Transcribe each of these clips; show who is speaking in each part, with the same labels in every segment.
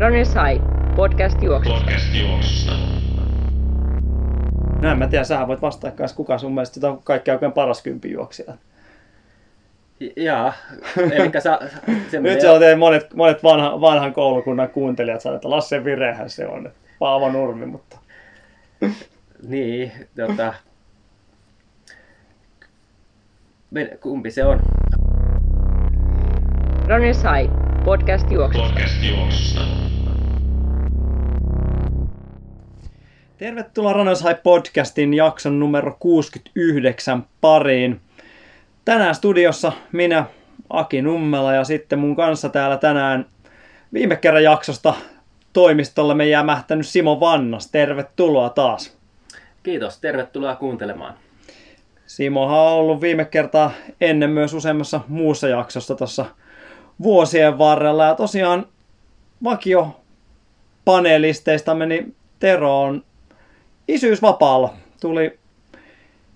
Speaker 1: Runners High, podcast juoksusta.
Speaker 2: Podcast juoksusta.
Speaker 3: No en mä tiedä, sähän voit vastata kanssa, kuka sun mielestä on kaikkein oikein paras kympijuoksija.
Speaker 4: Jaa, eli sä,
Speaker 3: Nyt se on teidän monet, monet vanha, vanhan koulukunnan kuuntelijat sanoo, että Lasse Virehän se on, Paavo Nurmi, mutta
Speaker 4: Niin, tota... Kumpi se on?
Speaker 1: Runners High, podcast juoksusta.
Speaker 2: Podcast juoksusta.
Speaker 3: Tervetuloa Runners High podcastin jakson numero 69 pariin. Tänään studiossa minä, Aki Nummela ja sitten mun kanssa täällä tänään viime kerran jaksosta toimistolle me jämähtänyt Simo Vannas. Tervetuloa taas.
Speaker 4: Kiitos, tervetuloa kuuntelemaan.
Speaker 3: Simohan on ollut viime kertaa ennen myös useammassa muussa jaksossa tuossa vuosien varrella. Ja tosiaan vakio panelisteista meni Teroon isyysvapaalla. Tuli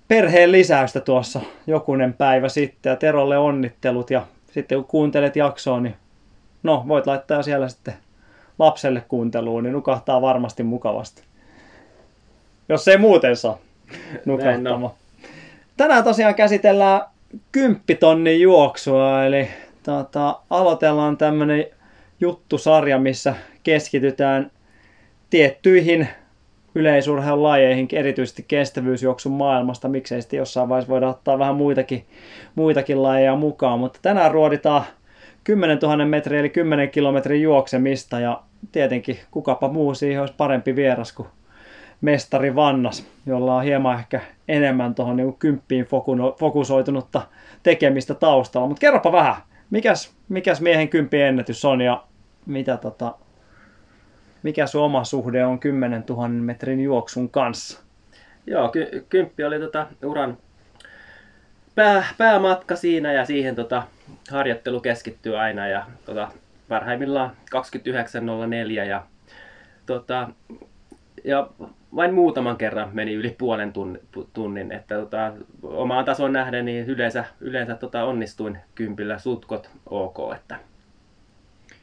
Speaker 3: perheen lisäystä tuossa jokunen päivä sitten ja Terolle onnittelut. Ja sitten kun kuuntelet jaksoa, niin no voit laittaa siellä sitten lapselle kuunteluun, niin nukahtaa varmasti mukavasti. Jos ei muuten saa nukahtamaan. Tänään tosiaan käsitellään kymppitonnin juoksua, eli tota, aloitellaan tämmönen juttusarja, missä keskitytään tiettyihin yleisurheilulajeihin, erityisesti kestävyysjuoksun maailmasta. Miksei sitten jossain vaiheessa voida ottaa vähän muitakin, muitakin lajeja mukaan. Mutta tänään ruoditaan 10 000 metriä eli 10 kilometrin juoksemista ja tietenkin kukapa muu siihen olisi parempi vieras kuin mestari Vannas, jolla on hieman ehkä enemmän tuohon niin kymppiin fokusoitunutta tekemistä taustalla. Mutta kerropa vähän, mikäs, mikäs miehen kymppi ennätys on ja mitä tota, mikä sun oma suhde on 10 000 metrin juoksun kanssa?
Speaker 4: Joo, ky- kymppi oli tota uran pää, päämatka siinä ja siihen tota, harjoittelu keskittyy aina ja tota, parhaimmillaan 29.04 ja, tota, ja vain muutaman kerran meni yli puolen tunnin, että tota, omaan tason nähden niin yleensä, yleensä tota, onnistuin kympillä sutkot ok. Että.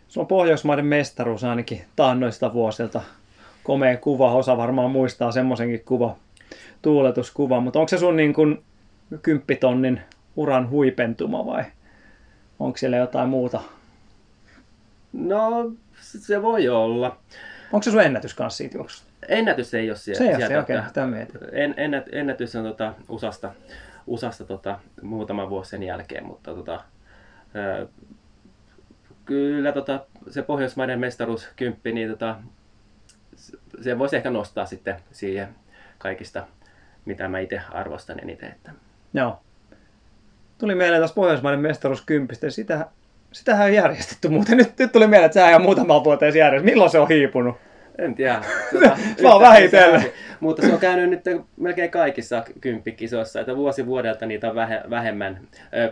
Speaker 3: Se on Pohjoismaiden mestaruus ainakin taannoista vuosilta. Komea kuva, osa varmaan muistaa semmoisenkin kuva, tuuletuskuva, mutta onko se sun niin kuin kymppitonnin uran huipentuma vai onko siellä jotain muuta?
Speaker 4: No, se voi olla.
Speaker 3: Onko se sun ennätys kanssa siitä juoksusta?
Speaker 4: Ennätys ei ole siellä.
Speaker 3: Se ei ole se, okei, mietin.
Speaker 4: En, ennät, ennätys on tota, USAsta, USAsta tota, muutaman vuosi sen jälkeen, mutta tota, ö, kyllä tota, se Pohjoismaiden mestaruus kymppi, niin tota, se voisi ehkä nostaa sitten siihen kaikista, mitä mä itse arvostan eniten. Että.
Speaker 3: Joo. Tuli mieleen taas Pohjoismaiden mestaruus kympistä. Sitä, sitähän on järjestetty muuten. Nyt, nyt tuli mieleen, että sehän on muutama vuoteen järjestetty. Milloin se on hiipunut?
Speaker 4: En tiedä. Tota,
Speaker 3: Mä oon vähitellen.
Speaker 4: Mutta se on käynyt nyt melkein kaikissa kymppikisoissa, että vuosi vuodelta niitä on vähe, vähemmän,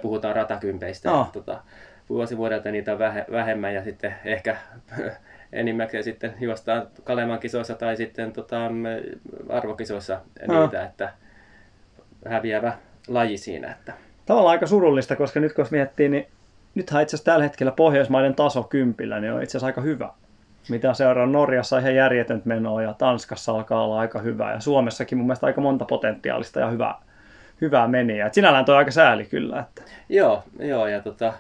Speaker 4: puhutaan ratakympeistä, oh. tota, vuosi vuodelta niitä on vähe, vähemmän ja sitten ehkä enimmäkseen sitten juostaan Kaleman kisoissa tai sitten tota, mm, arvokisoissa
Speaker 3: Joo.
Speaker 4: niitä, että häviävä laji siinä. Että.
Speaker 3: Tavallaan aika surullista, koska nyt kun miettii, niin nythän itse asiassa tällä hetkellä Pohjoismaiden taso kympillä niin on itse asiassa aika hyvä. Mitä seuraa Norjassa ihan järjetöntä menoa ja Tanskassa alkaa olla aika hyvä ja Suomessakin mun mielestä aika monta potentiaalista ja hyvää, hyvää meniä. Et sinällään toi aika sääli kyllä. Että.
Speaker 4: Joo, joo ja tota,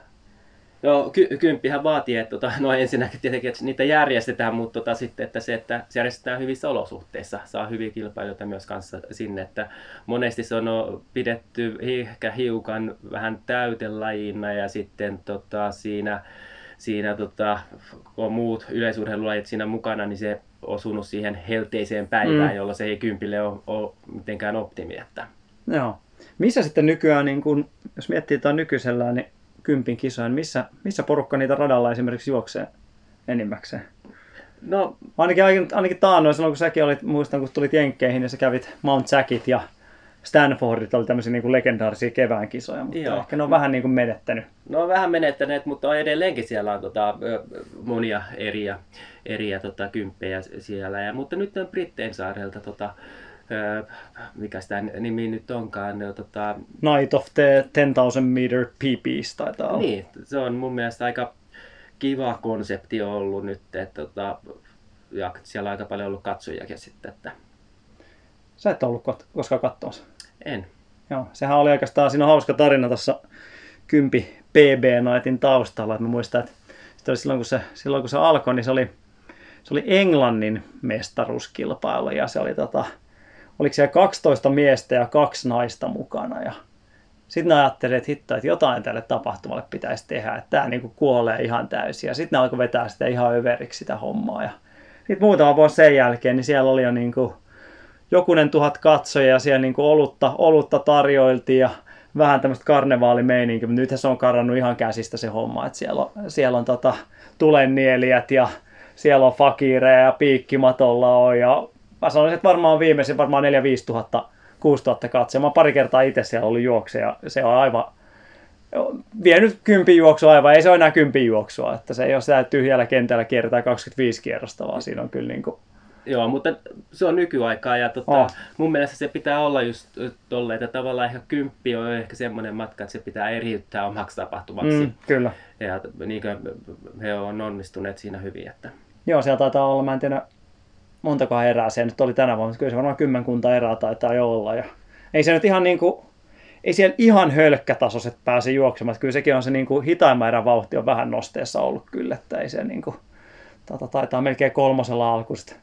Speaker 4: No, ky- kymppihän vaatii, että tota, no ensinnäkin tietenkin, että niitä järjestetään, mutta tota, sitten, että se, että se järjestetään hyvissä olosuhteissa, saa hyviä kilpailijoita myös kanssa sinne, että monesti se on o, pidetty ehkä hiukan vähän täytelajina ja sitten tota, siinä, siinä tota, kun on muut yleisurheilulajit siinä mukana, niin se osunut siihen helteiseen päivään,
Speaker 3: Mm.
Speaker 4: jolloin se ei kympille ole, ole mitenkään optimi. Että.
Speaker 3: Joo. Missä sitten nykyään, niin kun, jos miettii tätä nykyisellään, niin kympin kisoja, niin missä, missä porukka niitä radalla esimerkiksi juoksee enimmäkseen?
Speaker 4: No,
Speaker 3: Ainakin, ainakin taannoin silloin, kun säkin olit, muistan kun tulit Jenkkeihin ja sä kävit Mount Jackit ja Stanfordit oli tämmöisiä niin kuin legendaarisia kevään kisoja, mutta
Speaker 4: Joo.
Speaker 3: ehkä ne on vähän niin kuin menettänyt.
Speaker 4: No on vähän menettäneet, mutta on edelleenkin siellä on tota, monia eriä, eriä tota, kymppejä siellä. Ja, mutta nyt on Brittein saarelta, tota, mikä sitä nimi nyt onkaan, ö, tota,
Speaker 3: Night of the 10,000 meter PPs taitaa olla.
Speaker 4: niin, se on mun mielestä aika kiva konsepti on ollut nyt, että tota, ja siellä on aika paljon ollut katsojakin sitten, että
Speaker 3: Sä et ollut koskaan kattoonsa.
Speaker 4: en.
Speaker 3: Joo, sehän oli oikeastaan, siinä on hauska tarina tuossa kympi PB Nightin taustalla. Että mä muistan, että oli silloin, kun se, silloin kun se alkoi, niin se oli, se oli Englannin mestaruuskilpailu ja se oli tota, oliko siellä 12 miestä ja kaksi naista mukana ja sitten ne ajatteli, että hitto, että jotain tälle tapahtumalle pitäisi tehdä, että tämä niinku kuolee ihan täysin. Ja sitten ne alkoi vetää sitä ihan överiksi sitä hommaa. Ja sitten muutama vuosi sen jälkeen, niin siellä oli jo niinku jokunen tuhat katsojia ja siellä niinku olutta, olutta tarjoiltiin ja vähän tämmöistä karnevaalimeininkiä, mutta nythän se on karannut ihan käsistä se homma, että siellä on, siellä on tota, tulennielijät ja siellä on fakireja ja piikkimatolla on ja mä sanoisin, että varmaan viimeisin varmaan 4-5 tuhatta 6000 katsoja. Mä pari kertaa itse siellä ollut juokse ja se on aivan, vienyt kympin juoksua aivan, ei se ole enää kympin juoksua, että se ei ole sitä tyhjällä kentällä kiertää 25 kierrosta, vaan siinä on kyllä niin kuin,
Speaker 4: Joo, mutta se on nykyaikaa ja tota,
Speaker 3: Oh.
Speaker 4: mun mielestä se pitää olla just tolleen, että tavallaan ehkä kymppi on ehkä semmoinen matka, että se pitää eriyttää omaksi tapahtumaksi.
Speaker 3: mm, kyllä.
Speaker 4: Ja niin kuin he on onnistuneet siinä hyvin, että
Speaker 3: Joo, siellä taitaa olla, mä en tiedä montako erää se nyt oli tänä vuonna, mutta kyllä se varmaan kymmenkunta erää taitaa jo olla. Ja ei se nyt ihan niin kuin, ei siellä ihan hölkkätasoiset pääse juoksemaan. Että Kyllä sekin on se niin kuin hitaimman erän vauhti on vähän nosteessa ollut kyllä, että ei se niin kuin, tota, taitaa melkein kolmosella alkuista.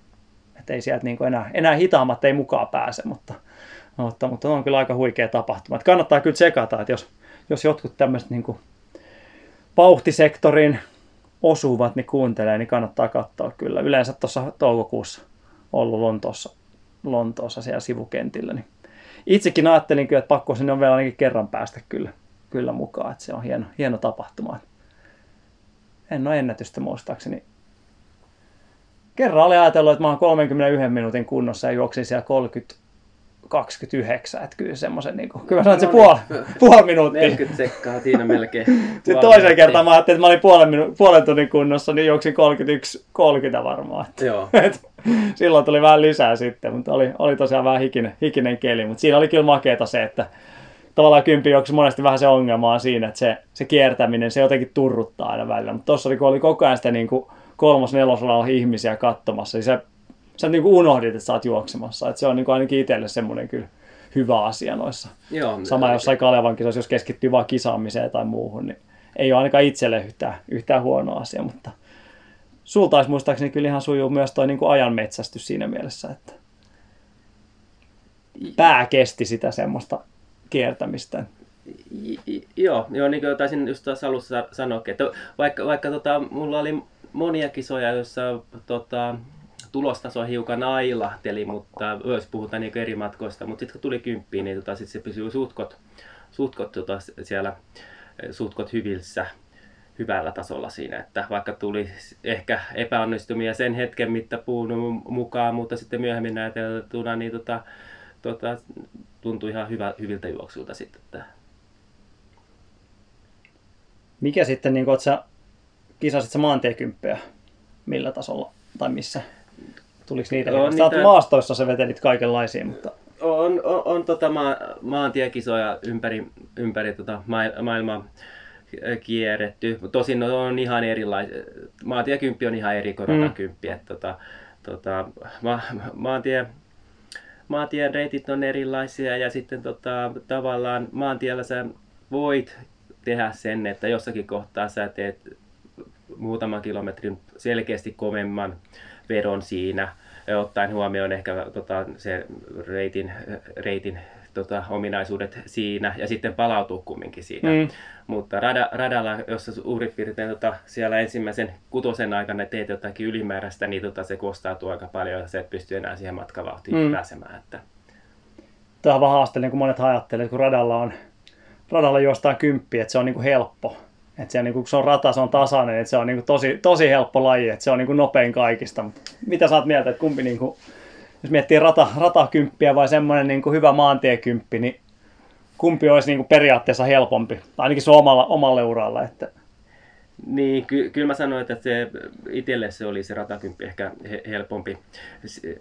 Speaker 3: Että ei sieltä niin kuin enää, enää hitaammat ei mukaan pääse, mutta, mutta, mutta on kyllä aika huikea tapahtuma. Että kannattaa kyllä tsekata, että jos, jos jotkut tämmöiset niin kuin vauhtisektorin osuvat, niin kuuntelee, niin kannattaa katsoa kyllä. Yleensä tuossa toukokuussa ollut Lontoossa, Lontoossa siellä sivukentillä. Niin itsekin ajattelin kyllä, että pakko sinne on vielä ainakin kerran päästä kyllä, kyllä mukaan, että se on hieno, hieno tapahtuma. En ole ennätystä muistaakseni. Kerran olin ajatellut, että mä oon 31 minuutin kunnossa ja juoksin siellä 30 29, että kyllä semmoisen, niin kuin, kyllä mä sanoin, että se
Speaker 4: No
Speaker 3: puoli,
Speaker 4: niin.
Speaker 3: puoli minuuttia.
Speaker 4: 40 sekkaa siinä melkein.
Speaker 3: Sitten toisen kertaan mä ajattelin, että mä olin puolen, minu- puolen tunnin kunnossa, niin juoksin 31, 30 varmaan. Että,
Speaker 4: Joo.
Speaker 3: et, silloin tuli vähän lisää sitten, mutta oli, oli tosiaan vähän hikinen, hikinen keli. Mutta siinä oli kyllä makeeta se, että tavallaan kympi juoksi monesti vähän se ongelma on siinä, että se, se kiertäminen, se jotenkin turruttaa aina välillä. Mutta tuossa oli, kun oli koko ajan sitä niin kuin kolmos nelosella ihmisiä katsomassa, niin se, sä niin kuin unohdit, että sä oot juoksemassa. Että se on niin kuin ainakin itselle semmoinen kyllä hyvä asia noissa.
Speaker 4: Joo.
Speaker 3: Sama jossain Kalevan kisoissa, jos keskittyy vaan kisaamiseen tai muuhun, niin ei ole ainakaan itselle yhtään, yhtään huono asia, mutta sulta olisi muistaakseni kyllä ihan sujuu myös toi niin kuin ajanmetsästys siinä mielessä, että pää kesti sitä semmoista kiertämistä.
Speaker 4: Joo, joo, niin kuin taisin just tuossa alussa sanoakin, että vaikka, vaikka tota, mulla oli monia kisoja, joissa tota, tulostaso hiukan ailahteli, mutta jos puhutaan niin eri matkoista, mutta sitten kun tuli kymppiin, niin tota, sit se pysyy suhtkot, suhtkot tota, siellä eh, suhtkot hyvissä, hyvällä tasolla siinä, että vaikka tuli ehkä epäonnistumia sen hetken mittapuun mukaan, mutta sitten myöhemmin ajateltuna, niin tota, tota, tuntui ihan hyvä, hyviltä juoksulta sitten. Että
Speaker 3: Mikä sitten, niin kuin, sä kisasit sä maantiekymppejä, millä tasolla tai missä? Tuliko niitä?
Speaker 4: Joo,
Speaker 3: Sä oot
Speaker 4: niitä-
Speaker 3: maastoissa se vetelit kaikenlaisia, mutta
Speaker 4: On, on, on tota maa, maantiekisoja ympäri, ympäri tota ma- maailmaa kierretty. Tosin ne on ihan erilaisia. Maantiekymppi on ihan eri kuin
Speaker 3: Mm.
Speaker 4: ratakymppi. Mm. Tota, tota, ma, maantie, maantien reitit on erilaisia ja sitten tota, tavallaan maantiellä sä voit tehdä sen, että jossakin kohtaa sä teet muutaman kilometrin selkeästi kovemman vedon siinä, ja ottaen huomioon ehkä tota, se reitin, reitin tota, ominaisuudet siinä ja sitten palautuu kumminkin siinä.
Speaker 3: Mm.
Speaker 4: Mutta rada, radalla, jos suurin piirtein tota, siellä ensimmäisen kutosen aikana teet jotakin ylimääräistä, niin tota, se kostautuu aika paljon ja sä et pysty enää siihen matkavauhtiin
Speaker 3: Mm.
Speaker 4: pääsemään. Että,
Speaker 3: Tämä on vähän haasteellinen, kun monet ajattelee, että kun radalla on radalla juostaan kymppi, että se on niin kuin helppo. Että se, on, niin kun se on rata, se on tasainen, että se on niin kuin tosi, tosi helppo laji, että se on niin kuin nopein kaikista. Mutta mitä sä oot mieltä, että kumpi, niin kuin, jos miettii rata, ratakymppiä vai semmoinen niin hyvä maantiekymppi, niin kumpi olisi niin kuin periaatteessa helpompi, ainakin sun omalla, omalle uralla. Että,
Speaker 4: Niin, ky- kyllä mä sanoin, että se, itselle se oli se ratakymppi ehkä he- helpompi si-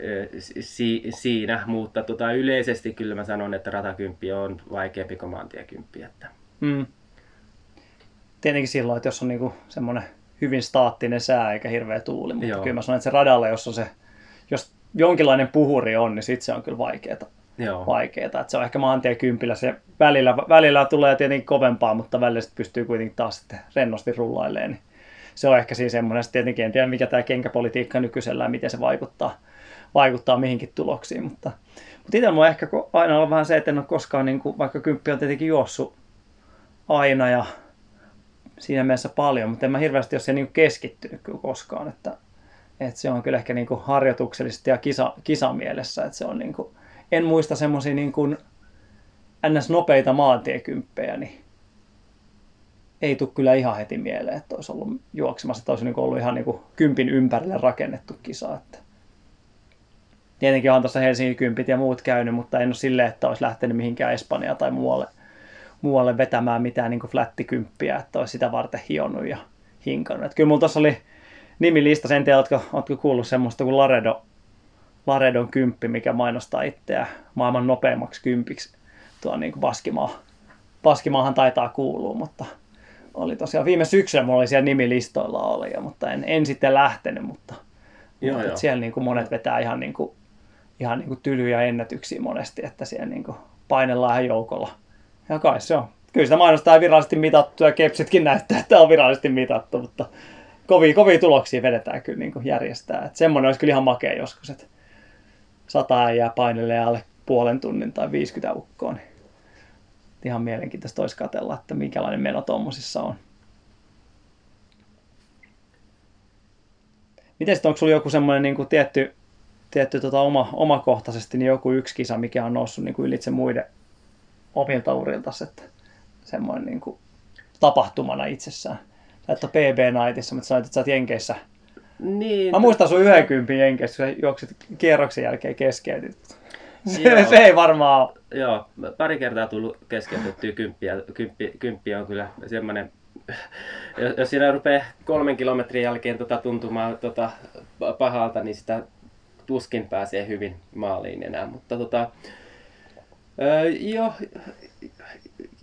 Speaker 4: si- siinä, mutta tota, yleisesti kyllä mä sanon, että ratakymppi on vaikeampi kuin maantiekymppi. Että.
Speaker 3: mm. Tietenkin silloin, että jos on niin kuin semmoinen hyvin staattinen sää eikä hirveä tuuli, mutta
Speaker 4: Joo.
Speaker 3: kyllä mä sanon, että se radalla, jos on se, jos jonkinlainen puhuri on, niin sitten se on kyllä vaikeeta.
Speaker 4: Joo.
Speaker 3: vaikeeta. Että se on ehkä maantie kympillä. Se välillä, välillä tulee tietenkin kovempaa, mutta välillä sit pystyy kuitenkin taas sitten rennosti rullailemaan. Niin se on ehkä siinä semmoinen, tietenkin en tiedä mikä tämä kenkäpolitiikka nykyisellään, miten se vaikuttaa, vaikuttaa mihinkin tuloksiin. Mutta, mutta itse on ehkä aina ollut vähän se, että en ole koskaan, niin kuin, vaikka kymppi on tietenkin juossut aina ja siinä mielessä paljon, mutta en mä hirveästi ole siihen niin keskittynyt kyllä koskaan, että, että se on kyllä ehkä niin kuin harjoituksellisesti ja kisa, kisamielessä, että se on niin kuin, en muista semmoisia niin ns. nopeita maantiekymppejä, niin ei tule kyllä ihan heti mieleen, että olisi ollut juoksemassa, että olisi niin ollut ihan niin kuin kympin ympärille rakennettu kisa. Että. Tietenkin on tuossa Helsingin kympit ja muut käynyt, mutta en ole silleen, että olisi lähtenyt mihinkään Espanjaan tai muualle, muualle vetämään mitään niin flättikymppiä, että olisi sitä varten hionnut ja hinkannut. Että kyllä mulla tuossa oli nimilista, en tiedä, oletko, oletko kuullut semmoista kuin Laredo, Laredon kymppi, mikä mainostaa itseään maailman nopeimmaksi kympiksi. Tuo niin Baskimaa. Baskimaahan taitaa kuulua, mutta oli tosiaan viime syksynä mulla oli siellä nimilistoilla oli, mutta en, en sitten lähtenyt, mutta,
Speaker 4: Joo,
Speaker 3: mutta
Speaker 4: joo.
Speaker 3: siellä niin kuin monet vetää ihan, niin kuin, ihan niin kuin tylyjä ennätyksiä monesti, että siellä niin kuin painellaan ihan joukolla. Ja kai se on. Kyllä sitä mainostaa virallisesti mitattu ja kepsitkin näyttää, että on virallisesti mitattu, mutta kovia, kovia tuloksia vedetään kyllä niin kuin järjestää. Että semmoinen olisi kyllä ihan makea joskus, että sata äijää painelee alle puolen tunnin tai 50 ukkoa, niin ihan mielenkiintoista olisi katsella, että minkälainen meno tuommoisissa on. Miten onko sulla joku semmoinen niin kuin tietty, tietty tota oma, omakohtaisesti niin joku yksi kisa, mikä on noussut niin kuin ylitse muiden omilta urilta, että semmoinen niin kuin tapahtumana itsessään. Sä et ole PB Nightissa, mutta sanoit, että sä oot Jenkeissä.
Speaker 4: Niin,
Speaker 3: Mä muistan sun 90 Jenkeissä, kun sä juoksit kierroksen jälkeen keskeytit. Se, se ei varmaan ole.
Speaker 4: Joo, pari kertaa tullut keskeytettyä kymppiä. Kymppi, kymppi on kyllä semmoinen, jos, jos siinä rupeaa kolmen kilometrin jälkeen tota, tuntumaan tota, pahalta, niin sitä tuskin pääsee hyvin maaliin enää. Mutta tota, öö, joo,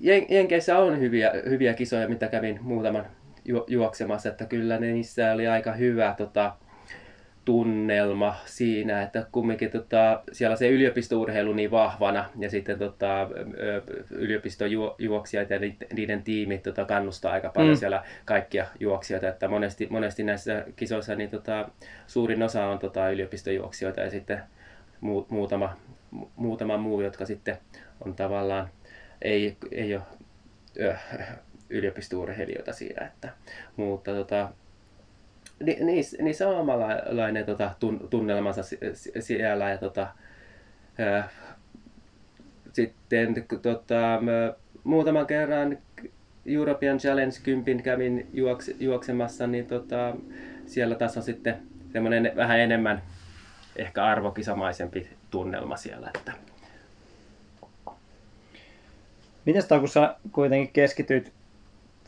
Speaker 4: Jen- Jenkeissä on hyviä, hyviä kisoja, mitä kävin muutaman ju- juoksemassa, että kyllä niissä oli aika hyvä tota, tunnelma siinä, että kumminkin tota, siellä se yliopistourheilu niin vahvana ja sitten tota, yliopistojuoksijat ja niiden, tiimit tota, kannustaa aika paljon
Speaker 3: Mm.
Speaker 4: siellä kaikkia juoksijoita, että monesti, monesti näissä kisoissa niin tota, suurin osa on tota, yliopistojuoksijoita ja sitten muu, muutama, mu- muutama muu, jotka sitten on tavallaan ei, ei ole yliopistourheilijoita siinä, että, mutta tota, ni, niissä, niissä on omanlainen tota, tun, tunnelmansa si- si- siellä ja tota, ää, sitten tota, muutaman kerran European Challenge 10 kävin juoks, juoksemassa, niin tota, siellä taas on sitten semmoinen vähän enemmän ehkä arvokisamaisempi tunnelma siellä. Että.
Speaker 3: Miten on, kun sä kuitenkin keskityt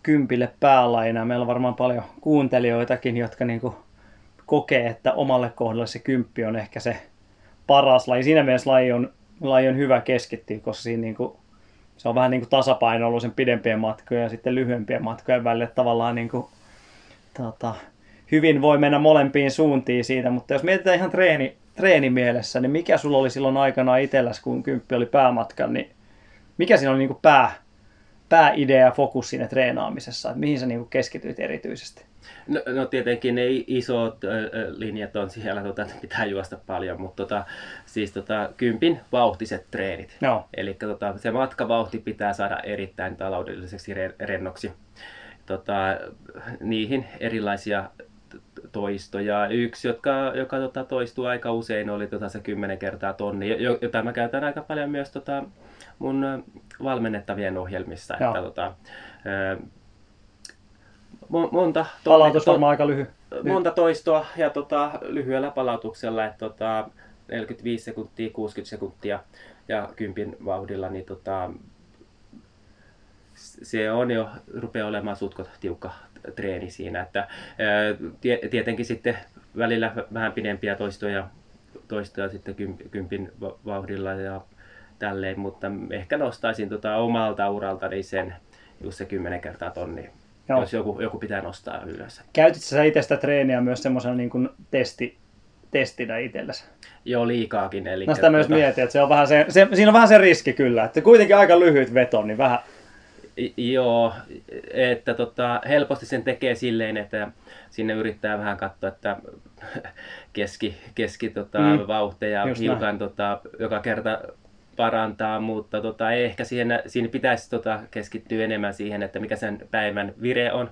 Speaker 3: kympille päälajina? Meillä on varmaan paljon kuuntelijoitakin, jotka niinku kokee, että omalle kohdalle se kymppi on ehkä se paras laji. Siinä mielessä laji on, laji on hyvä keskittyä, koska siinä niinku, se on vähän niin kuin tasapaino ollut sen pidempien matkojen ja sitten lyhyempien matkojen välille. että Tavallaan niinku, tota, hyvin voi mennä molempiin suuntiin siitä, mutta jos mietitään ihan treeni, treenimielessä, niin mikä sulla oli silloin aikanaan itselläsi, kun kymppi oli päämatkan, niin mikä siinä oli niin kuin pää, pääidea ja fokus siinä treenaamisessa, että mihin sä niin kuin keskityit erityisesti?
Speaker 4: No, no tietenkin ne isot ö, ö, linjat on siellä, tota, että pitää juosta paljon, mutta tota, siis tota, kympin vauhtiset treenit.
Speaker 3: Joo.
Speaker 4: Eli tota, se matkavauhti pitää saada erittäin taloudelliseksi re- rennoksi. Tota, niihin erilaisia toistoja. Yksi, jotka, joka tota, toistuu aika usein, oli tota, se 10 kertaa tonni, jo- jota mä käytän aika paljon myös tota, mun valmennettavien ohjelmissa.
Speaker 3: Joo.
Speaker 4: Että, tota, ö, mo- monta
Speaker 3: Palautus
Speaker 4: to-
Speaker 3: varmaan aika lyhyt.
Speaker 4: monta toistoa ja tota, lyhyellä palautuksella, että tota, 45 sekuntia, 60 sekuntia ja kympin vauhdilla, niin tota, se on jo, rupeaa olemaan sutkot tiukka treeni siinä, että tietenkin sitten välillä vähän pidempiä toistoja, toistoja sitten kymp- kympin va- vauhdilla ja tälleen, mutta ehkä nostaisin tota omalta uraltani sen, just se 10 kertaa tonni
Speaker 3: Joo.
Speaker 4: jos joku, joku pitää nostaa ylös.
Speaker 3: Käytit sä itse sitä treeniä myös semmoisena niin kuin testi, testinä itsellesi?
Speaker 4: Joo, liikaakin. Eli
Speaker 3: No sitä myös mietin, että se on vähän se, se, siinä on vähän se riski kyllä, että kuitenkin aika lyhyt veto, niin vähän,
Speaker 4: Joo, että tota, helposti sen tekee silleen, että sinne yrittää vähän katsoa, että keski, keski tota,
Speaker 3: Mm.
Speaker 4: vauhteja
Speaker 3: Just
Speaker 4: hiukan tota, joka kerta parantaa, mutta tota, ehkä siinä, siinä pitäisi tota, keskittyä enemmän siihen, että mikä sen päivän vire on.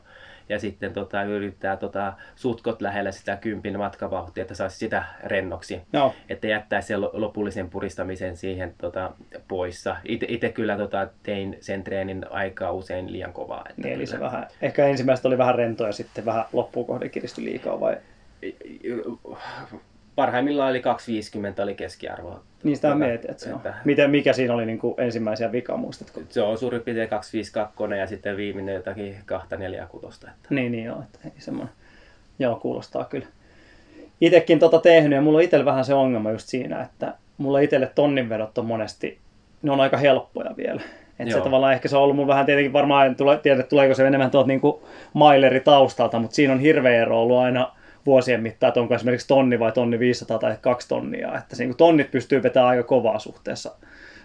Speaker 4: Ja sitten tota, yrittää tota, sutkot lähellä sitä kympin matkavauhtia, että saisi sitä rennoksi.
Speaker 3: joo,
Speaker 4: Että jättäisi sen lo- lopullisen puristamisen siihen tota, poissa. Itse kyllä tota, tein sen treenin aikaa usein liian kovaa. Että
Speaker 3: niin eli se vähän, ehkä ensimmäistä oli vähän rentoa ja sitten vähän loppuun kohden kiristyi liikaa vai?
Speaker 4: Parhaimmillaan oli 250 oli keskiarvo.
Speaker 3: Niin sitä mietin, että se on.
Speaker 4: että-
Speaker 3: Miten, mikä siinä oli niin kuin ensimmäisiä vikaa, muistatko?
Speaker 4: Se on suurin piirtein 252 ja sitten viimeinen jotakin 246. Että.
Speaker 3: Niin, niin joo, että ei semmoinen. Joo, kuulostaa kyllä. Itekin tota tehnyt ja mulla on itsellä vähän se ongelma just siinä, että mulla itselle tonninvedot on monesti, ne on aika helppoja vielä. Että se tavallaan ehkä se on ollut mun vähän tietenkin varmaan, en tule, tiedä tuleeko se enemmän tuolta niinku maileri taustalta, mutta siinä on hirveä ero ollut aina vuosien mittaan, että onko esimerkiksi tonni vai tonni 500 tai kaksi tonnia. Että se, niin tonnit pystyy vetämään aika kovaa suhteessa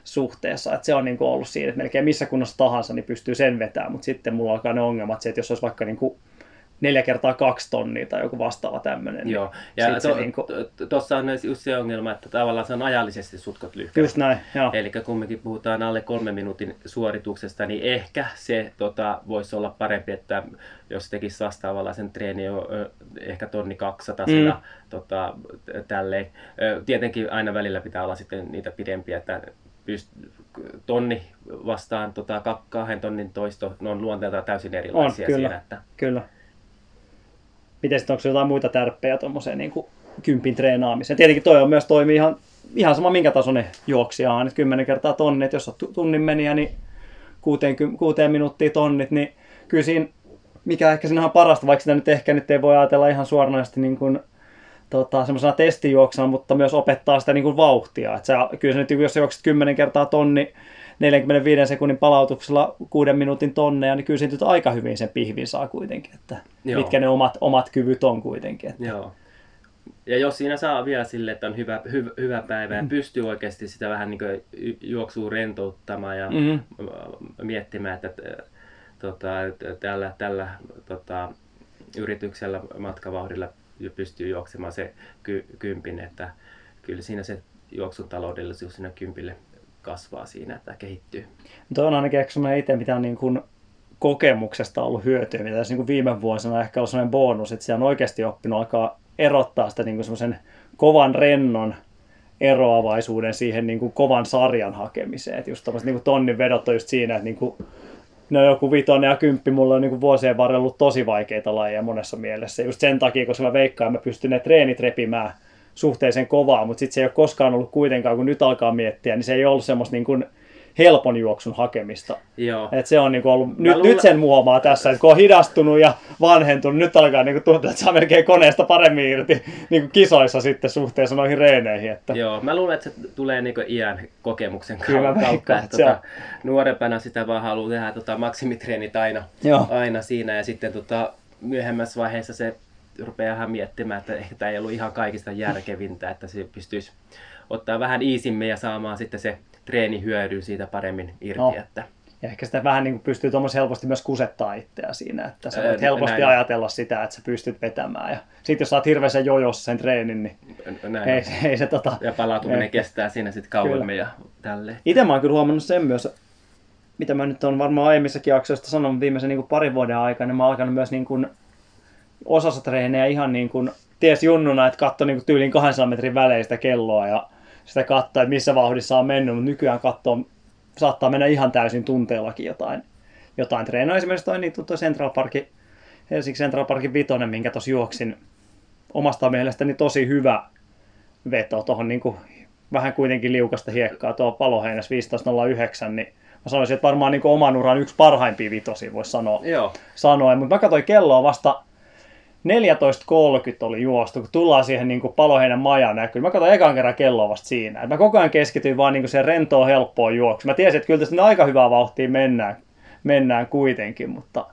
Speaker 3: suhteessa. Että se on niin kuin ollut siinä, että melkein missä kunnossa tahansa niin pystyy sen vetämään, mutta sitten mulla alkaa ne ongelmat, se, että jos olisi vaikka niin kuin neljä kertaa kaksi tonnia tai joku vastaava tämmöinen.
Speaker 4: Joo,
Speaker 3: Niin
Speaker 4: ja
Speaker 3: se
Speaker 4: to,
Speaker 3: niinku-
Speaker 4: to, tuossa on just se ongelma, että tavallaan se on ajallisesti sutkot lyhkäinen.
Speaker 3: Just näin, joo.
Speaker 4: Eli kumminkin puhutaan alle kolmen minuutin suorituksesta, niin ehkä se tota, voisi olla parempi, että jos tekisi vastaavanlaisen treeni jo ehkä tonni 200 mm. tota, tälleen. Tietenkin aina välillä pitää olla sitten niitä pidempiä, että pyst- tonni vastaan tota, ka- kahden tonnin toisto, ne on luonteeltaan täysin erilaisia
Speaker 3: kyllä.
Speaker 4: siinä. Että,
Speaker 3: Kyllä. Miten sitten, onko jotain muita tärppejä tuommoiseen niin kympin treenaamiseen? Tietenkin toi on myös toimii ihan, ihan sama minkä tasoinen juoksija on, että 10 kertaa tonnit, jos on tu- tunnin meniä, niin kuuteen, kuuteen minuuttia tonnit, niin kyllä siinä, mikä ehkä siinä on parasta, vaikka sitä nyt ehkä nyt ei voi ajatella ihan suoranaisesti niin kuin, tota, semmoisena testijuoksena, mutta myös opettaa sitä niin kuin vauhtia. Et sä, kyllä se nyt, jos sä juokset 10 kertaa tonni 45 sekunnin palautuksella kuuden minuutin tonneja, niin kyllä siitä nyt aika hyvin sen pihvin saa kuitenkin, että
Speaker 4: Joo.
Speaker 3: mitkä ne omat, omat kyvyt on kuitenkin. Että,
Speaker 4: Joo. Ja jos siinä saa vielä sille, että on hyvä, hyvä, hyvä päivä ja pystyy oikeasti sitä vähän niin juoksua rentouttamaan ja mm. miettimään, että tota, tällä, tällä tota, yrityksellä matkavauhdilla pystyy juoksemaan se ky, kympin, että kyllä siinä se juoksun taloudellisuus siinä kympille kasvaa siinä, että kehittyy.
Speaker 3: Tuo on ainakin ehkä semmoinen itse, mitä on niin kuin kokemuksesta ollut hyötyä, mitä tässä niin kuin viime vuosina ehkä ollut semmoinen bonus, että siellä on oikeasti oppinut alkaa erottaa sitä niin kuin semmoisen kovan rennon eroavaisuuden siihen niin kuin kovan sarjan hakemiseen. Että just tämmöiset niin kuin tonnin vedot on just siinä, että niin kuin, ne on joku vitonen ja kymppi, mulla on niin kuin vuosien varrella ollut tosi vaikeita lajeja monessa mielessä. Just sen takia, koska mä veikkaan, mä pystyn ne treenit repimään suhteellisen kovaa, mutta sitten se ei ole koskaan ollut kuitenkaan, kun nyt alkaa miettiä, niin se ei ollut semmoista niin kuin helpon juoksun hakemista.
Speaker 4: Joo.
Speaker 3: Et se on niinku ollut, nyt,
Speaker 4: luulen-
Speaker 3: nyt sen huomaa tässä, että kun on hidastunut ja vanhentunut, nyt alkaa niinku tuntua, että saa melkein koneesta paremmin irti niinku kisoissa sitten suhteessa noihin reeneihin. Että,
Speaker 4: Joo, mä luulen, että se tulee niinku iän kokemuksen
Speaker 3: Kyllä
Speaker 4: kautta.
Speaker 3: veikkaan,
Speaker 4: että tota,
Speaker 3: on.
Speaker 4: nuorempana sitä vaan haluaa tehdä tota, maksimitreenit aina,
Speaker 3: Joo.
Speaker 4: aina siinä ja sitten tota, myöhemmässä vaiheessa se rupeaa ihan miettimään, että ehkä tämä ei ollut ihan kaikista järkevintä, että se pystyisi ottaa vähän iisimmin ja saamaan sitten se treenihyödyn siitä paremmin irti.
Speaker 3: No.
Speaker 4: Että,
Speaker 3: ja ehkä sitä vähän niinku pystyy tuommoisen helposti myös kusettaa itseä siinä, että sä voit helposti
Speaker 4: näin.
Speaker 3: ajatella sitä, että sä pystyt vetämään. Ja sitten jos sä oot hirveässä jojossa sen treenin, niin
Speaker 4: näin.
Speaker 3: ei, ei se tota...
Speaker 4: Ja palautuminen
Speaker 3: ei.
Speaker 4: kestää siinä sitten kauemmin ja tälleen.
Speaker 3: Itse mä oon kyllä huomannut sen myös, mitä mä nyt on varmaan aiemmissakin jaksoista sanonut viimeisen niin kuin parin vuoden aikana, niin mä oon alkanut myös niin kuin osassa treenejä ihan niin kuin, ties junnuna, että katso niin kuin tyyliin 200 metrin välein sitä kelloa ja sitä katsoa, että missä vauhdissa on mennyt, mutta nykyään katsoo, saattaa mennä ihan täysin tunteellakin jotain, jotain treenoja. Esimerkiksi toi, niin tuo Central Parkin, Helsingin Central Parkin vitonen, minkä tuossa juoksin omasta mielestäni tosi hyvä veto tuohon niin kuin vähän kuitenkin liukasta hiekkaa tuo paloheinäs 15.09, niin mä sanoisin, että varmaan niin oman uran yksi parhaimpia vitosia voisi sanoa.
Speaker 4: Joo,
Speaker 3: sanoa. Mutta mä katsoin kelloa vasta 14.30 oli juostu, kun tullaan siihen niin paloheinän majan näkyy. Mä katsoin ekan kerran kelloa vasta siinä. Et mä koko ajan keskityin vaan niin siihen rentoon, helppoon juoksuun. Mä tiesin, että kyllä tässä aika hyvää vauhtia mennään, mennään kuitenkin, mutta,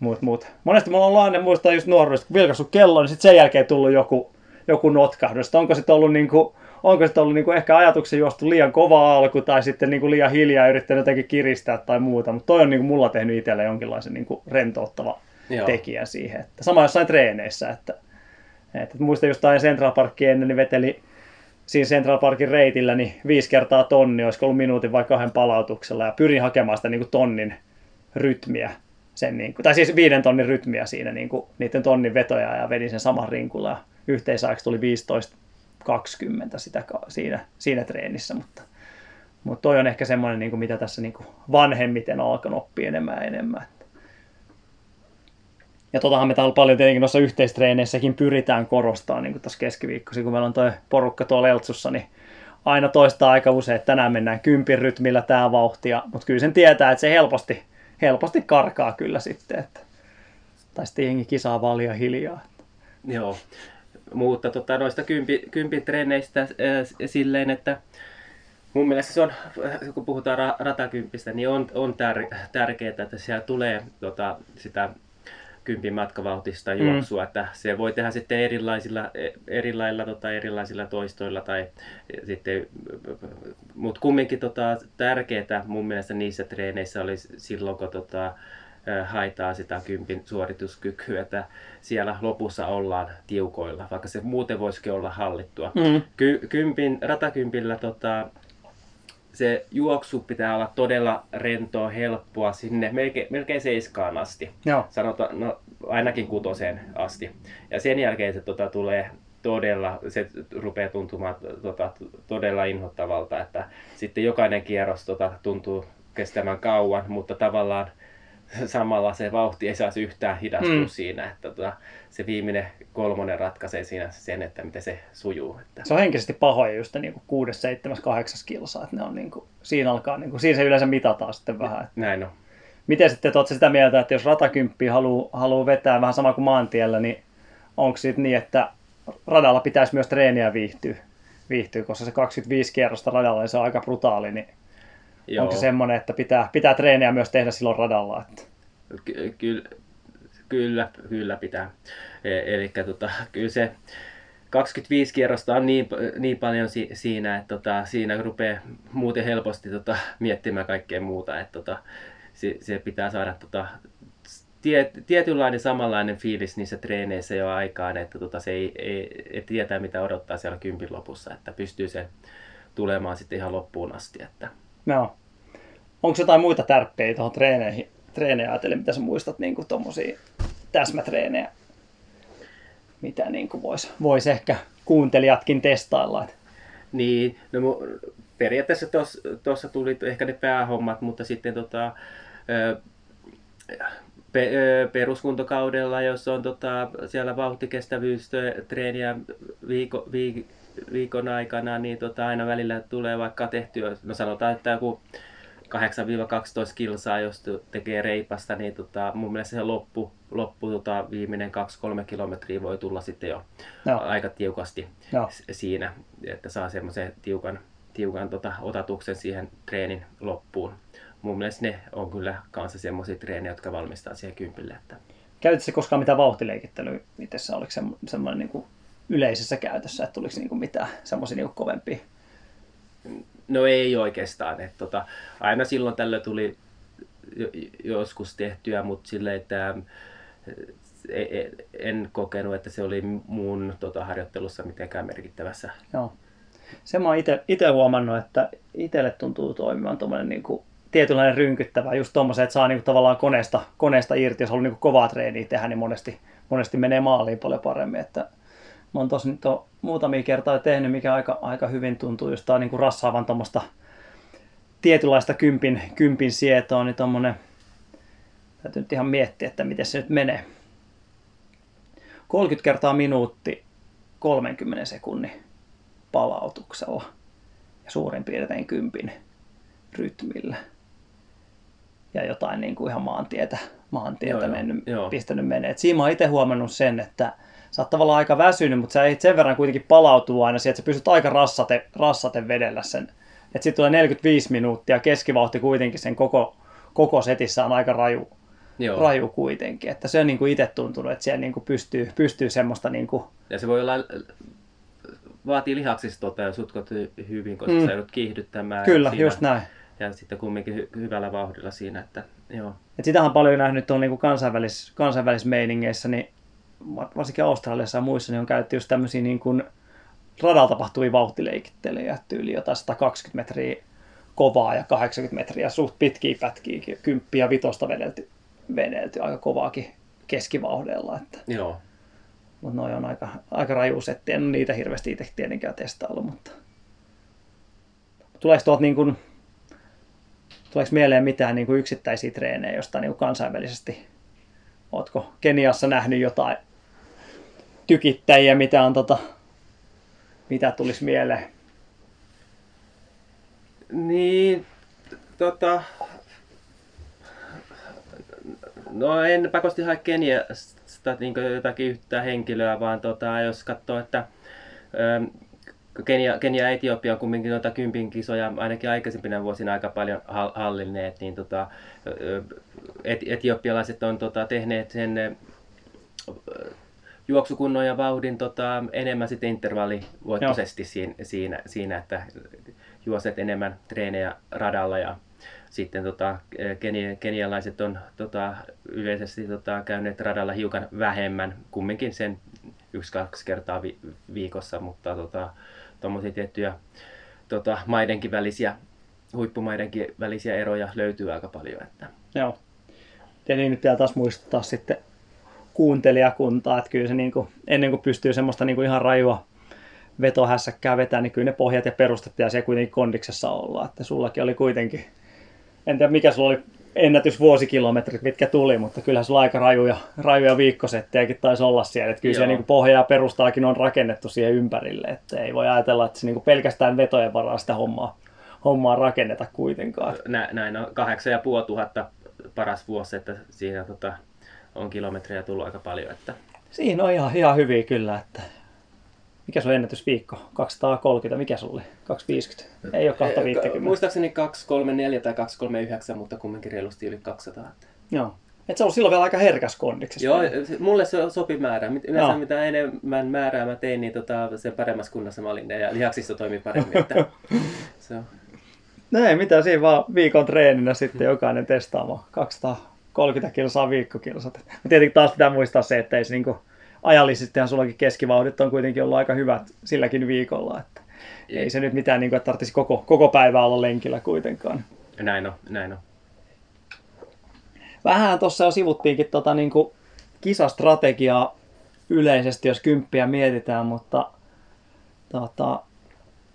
Speaker 3: Mut, mut. Monesti mulla on aina muistaa just nuoruudesta, kun vilkaisu kello, niin sitten sen jälkeen tullut joku, joku notkahdus. Onko sitten ollut niinku, onko sitten ollut niinku ehkä ajatuksen juostu liian kova alku tai sitten niinku liian hiljaa yrittänyt jotenkin kiristää tai muuta. Mutta toi on niinku mulla tehnyt itselle jonkinlaisen niinku rentouttava
Speaker 4: Joo.
Speaker 3: tekijä siihen. Että sama jossain treeneissä, että, että muistan just aina Central Parkia ennen, niin veteli siinä Central Parkin reitillä niin viisi kertaa tonni, olisiko ollut minuutin vai kahden palautuksella, ja pyrin hakemaan sitä niin kuin tonnin rytmiä, sen niin kuin, tai siis viiden tonnin rytmiä siinä niin kuin, niiden tonnin vetoja, ja vedin sen saman rinkulla, ja yhteisaikaa tuli 15-20 sitä ka- siinä, siinä treenissä, mutta, mutta toi on ehkä semmoinen, niin kuin, mitä tässä niin kuin vanhemmiten on alkanut oppia enemmän ja enemmän. Ja totahan me täällä paljon tietenkin noissa yhteistreeneissäkin pyritään korostamaan, niin kuin tuossa keskiviikkoisin, kun meillä on toi porukka tuolla Eltsussa, niin aina toistaa aika usein, että tänään mennään kympin rytmillä tämä vauhtia, mutta kyllä sen tietää, että se helposti, helposti karkaa kyllä sitten, että, tai sitten jengi kisaa vaan liian hiljaa.
Speaker 4: Joo, mutta tota, noista kympi, kympin treeneistä äh, silleen, että mun mielestä se on, kun puhutaan ra, ratakympistä, niin on, on tär, tärkeää, että siellä tulee tota, sitä kympin matkavauhtista juoksua, mm. että se voi tehdä sitten erilaisilla, erilailla, tota, erilaisilla toistoilla tai sitten, mutta kumminkin tota, tärkeää mun mielestä niissä treeneissä oli silloin, kun tota, haitaa sitä kympin suorituskykyä, että siellä lopussa ollaan tiukoilla, vaikka se muuten voisikin olla hallittua. Mm. Ky- kympin, ratakympillä tota, se juoksu pitää olla todella rentoa, helppoa sinne melkein, melkein seiskaan asti.
Speaker 3: Joo.
Speaker 4: Sanotaan, no, ainakin kutoseen asti. Ja sen jälkeen se tota, tulee todella, se rupeaa tuntumaan tota, todella inhottavalta, että sitten jokainen kierros tota, tuntuu kestämään kauan, mutta tavallaan samalla se vauhti ei saisi yhtään hidastua mm. siinä, että tota, se viimeinen kolmonen ratkaisee siinä sen, että miten se sujuu. Että.
Speaker 3: Se on henkisesti pahoja just niin 6, 7, 8 kilsaa, että ne on niin kuin, siinä alkaa, niin kuin, siinä se yleensä mitataan sitten vähän. Että...
Speaker 4: Näin on.
Speaker 3: Miten sitten, että sitä mieltä, että jos ratakymppi haluaa, haluaa vetää vähän sama kuin maantiellä, niin onko sitten niin, että radalla pitäisi myös treeniä viihtyä, viihtyä koska se 25 kierrosta radalla niin se on aika brutaali, niin Joo. onko se semmoinen, että pitää, pitää treeniä myös tehdä silloin radalla? Että...
Speaker 4: Ky- kyllä, kyllä, kyllä pitää. E- eli tota, kyllä se 25 kierrosta on niin, niin paljon si- siinä, että tota, siinä rupeaa muuten helposti tota, miettimään kaikkea muuta. Että tota, se, se pitää saada tota, tie, tietynlainen samanlainen fiilis niissä treeneissä jo aikaan, että tota, se ei, ei, ei tietää mitä odottaa siellä kympin lopussa, että pystyy se tulemaan sitten ihan loppuun asti. Että.
Speaker 3: No. Onko jotain muita tärppejä tuohon treeneihin, treenejä ajatellen, mitä sä muistat niin tuommoisia täsmätreenejä, mitä niin voisi vois ehkä kuuntelijatkin testailla?
Speaker 4: Niin, no periaatteessa tuossa tuli ehkä ne päähommat, mutta sitten tota, pe, peruskuntokaudella, jos on tota, siellä vauhtikestävyystreeniä viiko, viik, viikon aikana, niin tota, aina välillä tulee vaikka tehtyä, no sanotaan, että joku 8-12 kilsaa, jos tekee reipasta, niin tota, mun mielestä se loppu, loppu tota, viimeinen 2-3 kilometriä voi tulla sitten jo no. aika tiukasti no. siinä, että saa semmoisen tiukan, tiukan tota, otatuksen siihen treenin loppuun. Mun mielestä ne on kyllä kanssa semmoisia treenejä, jotka valmistaa siihen kympille. Että...
Speaker 3: Käytitkö koskaan mitään vauhtileikittelyä? Miten se oliko semmoinen niin kuin yleisessä käytössä, että tuliko niin kuin mitään semmoisia niin kovempia?
Speaker 4: No ei oikeastaan. Että tota, aina silloin tällä tuli joskus tehtyä, mutta silleen, että e, e, en kokenut, että se oli mun tota, harjoittelussa mitenkään merkittävässä.
Speaker 3: Joo. Se mä oon itse huomannut, että itselle tuntuu toimivan tuommoinen niin kuin tietynlainen rynkyttävä, just tuommoisen, että saa niin kuin tavallaan koneesta, koneesta irti, jos haluaa niin kuin kovaa treeniä tehdä, niin monesti, monesti menee maaliin paljon paremmin, että mä oon tosi nyt on muutamia kertaa tehnyt, mikä aika, aika hyvin tuntuu, just tää niin kuin rassaavan tuommoista tietynlaista kympin, kympin sietoa, niin tuommoinen, täytyy nyt ihan miettiä, että miten se nyt menee. 30 kertaa minuutti 30 sekunnin palautuksella ja suurin piirtein kympin rytmillä. Ja jotain niin kuin ihan maantietä, maantietä joo, mennyt, joo. pistänyt menee. Et siinä mä itse huomannut sen, että sä oot tavallaan aika väsynyt, mutta sä et sen verran kuitenkin palautuu aina siihen, että sä pystyt aika rassate, rassate vedellä sen. Että sitten tulee 45 minuuttia, keskivauhti kuitenkin sen koko, koko setissä on aika raju,
Speaker 4: Joo.
Speaker 3: raju kuitenkin. Että se on niin kuin itse tuntunut, että siellä niin kuin pystyy, pystyy semmoista niin kuin,
Speaker 4: Ja se voi olla, vaatii lihaksistoa ja sutkot hy- hyvin, koska
Speaker 3: Mm.
Speaker 4: sä joudut kiihdyttämään.
Speaker 3: kyllä,
Speaker 4: siinä,
Speaker 3: just näin.
Speaker 4: Ja sitten kumminkin hy- hyvällä vauhdilla siinä, että joo.
Speaker 3: Et sitähän on paljon nähnyt tuolla niin kansainvälis, kansainvälisissä meiningeissä, niin varsinkin Australiassa ja muissa, niin on käytetty just tämmöisiä niin kuin radalla tapahtuvia vauhtileikittelyjä, tyyli jotain 120 metriä kovaa ja 80 metriä suht pitkiä pätkiä, kymppiä ja vitosta vedelty, vedelty aika kovaakin keskivauhdella. Että,
Speaker 4: Joo.
Speaker 3: mutta noi on aika, aika raju setti. En niitä hirveästi itse tietenkään testaillut, mutta tuleeko tuolta niin kuin, tuleeko mieleen mitään niin kuin yksittäisiä treenejä jostain niin kuin kansainvälisesti? Ootko Keniassa nähnyt jotain tykittäjiä, mitä on tota, mitä tulisi mieleen?
Speaker 4: Niin, tota... No en pakosti hae Keniasta niin jotakin yhtä henkilöä, vaan tota, jos katsoo, että ähm, Kenia, Kenia ja Etiopia on kumminkin noita kympin kisoja ainakin aikaisempina vuosina aika paljon hal- hallinneet, niin tota, ö, et, etiopialaiset on tota, tehneet sen ö, juoksukunnon ja vauhdin tota, enemmän sitten intervallivoittoisesti siinä, siinä, siinä, että juoset enemmän treenejä radalla ja sitten tota, keni, kenialaiset on tota, yleisesti tota, käyneet radalla hiukan vähemmän, kumminkin sen yksi-kaksi kertaa vi- viikossa, mutta tota, tuommoisia tiettyjä tota, maidenkin välisiä, huippumaidenkin välisiä eroja löytyy aika paljon. Että.
Speaker 3: Joo. Ja niin nyt vielä taas muistuttaa sitten kuuntelijakuntaa, että kyllä se niin kuin, ennen kuin pystyy semmoista niin kuin ihan rajua vetohässäkkää vetää, niin kyllä ne pohjat ja perustet ja se kuitenkin kondiksessa olla. Että sullakin oli kuitenkin, en tiedä mikä sulla oli ennätysvuosikilometrit, mitkä tuli, mutta kyllähän sulla aika rajuja, rajuja viikkosettejäkin taisi olla siellä. Että kyllä se niin kuin pohja ja perustaakin on rakennettu siihen ympärille. Että ei voi ajatella, että se niin pelkästään vetojen varaa sitä hommaa, hommaa rakenneta kuitenkaan.
Speaker 4: Nä, näin on kahdeksan ja puoli tuhatta paras vuosi, että siinä tota, on kilometrejä tullut aika paljon. Että,
Speaker 3: Siinä on ihan, ihan hyviä kyllä, että mikä sun ennätysviikko? 230, mikä sulla oli? 250? Ei ole 250.
Speaker 4: Muistaakseni 234 tai 239, mutta kumminkin reilusti yli 200. Että.
Speaker 3: Joo. Et se on silloin vielä aika herkäs kondiksessa.
Speaker 4: Joo, se- mulle se sopi määrä. Yleensä
Speaker 3: Joo.
Speaker 4: mitä enemmän määrää mä tein, niin tota, sen paremmassa kunnossa mä olin ja lihaksisto toimi paremmin. Että, se on.
Speaker 3: No ei mitään, siinä vaan viikon treeninä sitten jokainen testaamaan 230 kilsaa viikkokilsat. Mutta tietenkin taas pitää muistaa se, että ei se niinku, ajallisestihan sullakin keskivauhdit on kuitenkin ollut aika hyvät silläkin viikolla. Että ei se nyt mitään, niinku, että tarvitsisi koko, koko päivää olla lenkillä kuitenkaan.
Speaker 4: Näin on, näin on.
Speaker 3: Vähän tuossa jo sivuttiinkin tota, niin kuin kisastrategiaa yleisesti, jos kymppiä mietitään, mutta tota,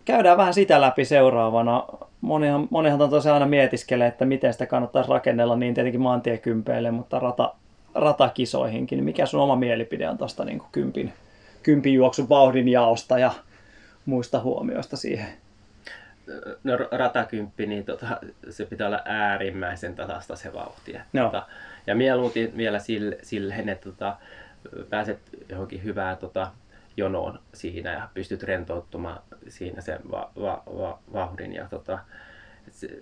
Speaker 3: käydään vähän sitä läpi seuraavana. Monihan, monihan tosiaan aina mietiskelee, että miten sitä kannattaisi rakennella niin tietenkin maantiekympeille, mutta rata, ratakisoihinkin. Niin Mikä sun oma mielipide on tuosta niin kuin kympin, kympin juoksun vauhdin jaosta ja muista huomioista siihen?
Speaker 4: No ratakymppi, niin tota, se pitää olla äärimmäisen tasasta se vauhti. Että,
Speaker 3: Joo.
Speaker 4: tota, ja mieluiten vielä sille, silleen, että tota, pääset johonkin hyvään tota, jonoon siinä ja pystyt rentouttamaan siinä sen va- va- va- vauhdin. Ja, tota, se,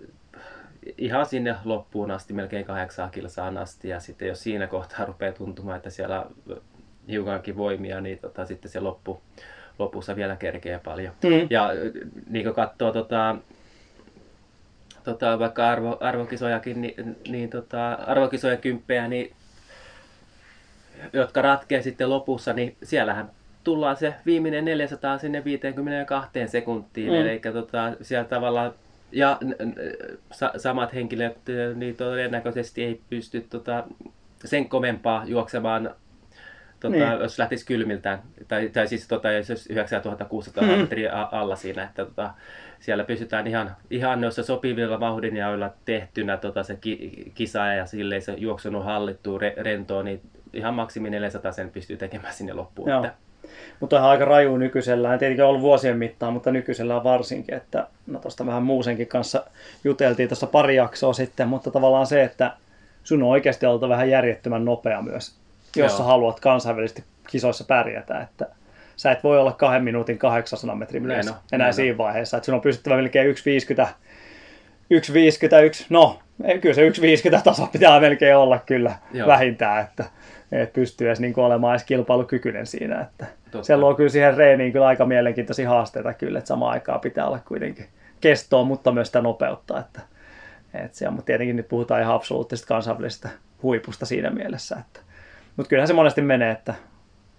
Speaker 4: ihan sinne loppuun asti, melkein kahdeksan kilsaan asti. Ja sitten jos siinä kohtaa rupeaa tuntumaan, että siellä hiukankin voimia, niin tota, sitten se loppu, lopussa vielä kerkeä paljon.
Speaker 3: Mm.
Speaker 4: Ja niin kuin katsoo tota, tota, vaikka arvo, arvokisojakin, niin, niin tota, arvokisojen kymppejä, niin, jotka ratkee sitten lopussa, niin siellähän tullaan se viimeinen 400 sinne 52 sekuntiin.
Speaker 3: Mm.
Speaker 4: Eli tota, siellä tavallaan ja sa- samat henkilöt niin todennäköisesti ei pysty tota, sen kovempaa juoksemaan tota,
Speaker 3: Niin.
Speaker 4: jos lähtisi kylmiltään, tai, tai siis tota, jos olisi 9600
Speaker 3: Mm.
Speaker 4: mm. metriä alla siinä, että tota, siellä pystytään ihan, ihan noissa sopivilla vauhdinjaoilla tehtynä tota, se ki, kisa ja silleen se juoksunut hallittuu re, rentoon, niin ihan maksimi 400 sen pystyy tekemään sinne loppuun.
Speaker 3: Joo.
Speaker 4: Että,
Speaker 3: Mutta on aika raju nykyisellään, tietenkin on ollut vuosien mittaan, mutta nykyisellään varsinkin, että no tuosta vähän muusenkin kanssa juteltiin tuossa pari jaksoa sitten, mutta tavallaan se, että sun on oikeasti oltava vähän järjettömän nopea myös, jos
Speaker 4: Joo.
Speaker 3: sä haluat kansainvälisesti kisoissa pärjätä, että sä et voi olla kahden minuutin 800 metrin mies
Speaker 4: on,
Speaker 3: enää
Speaker 4: on.
Speaker 3: siinä vaiheessa, että sun on pystyttävä melkein 1.50, 1.51, no kyllä se 1,50 taso pitää melkein olla kyllä
Speaker 4: Joo.
Speaker 3: vähintään, että, että pystyy edes niin kuin olemaan edes kilpailukykyinen siinä. Että
Speaker 4: Totta.
Speaker 3: se luo kyllä siihen reeniin kyllä aika mielenkiintoisia haasteita kyllä, että samaan aikaan pitää olla kuitenkin kestoa, mutta myös sitä nopeutta. Että, että se on, mutta tietenkin nyt puhutaan ihan absoluuttisesta kansainvälisestä huipusta siinä mielessä. Että, mutta kyllähän se monesti menee, että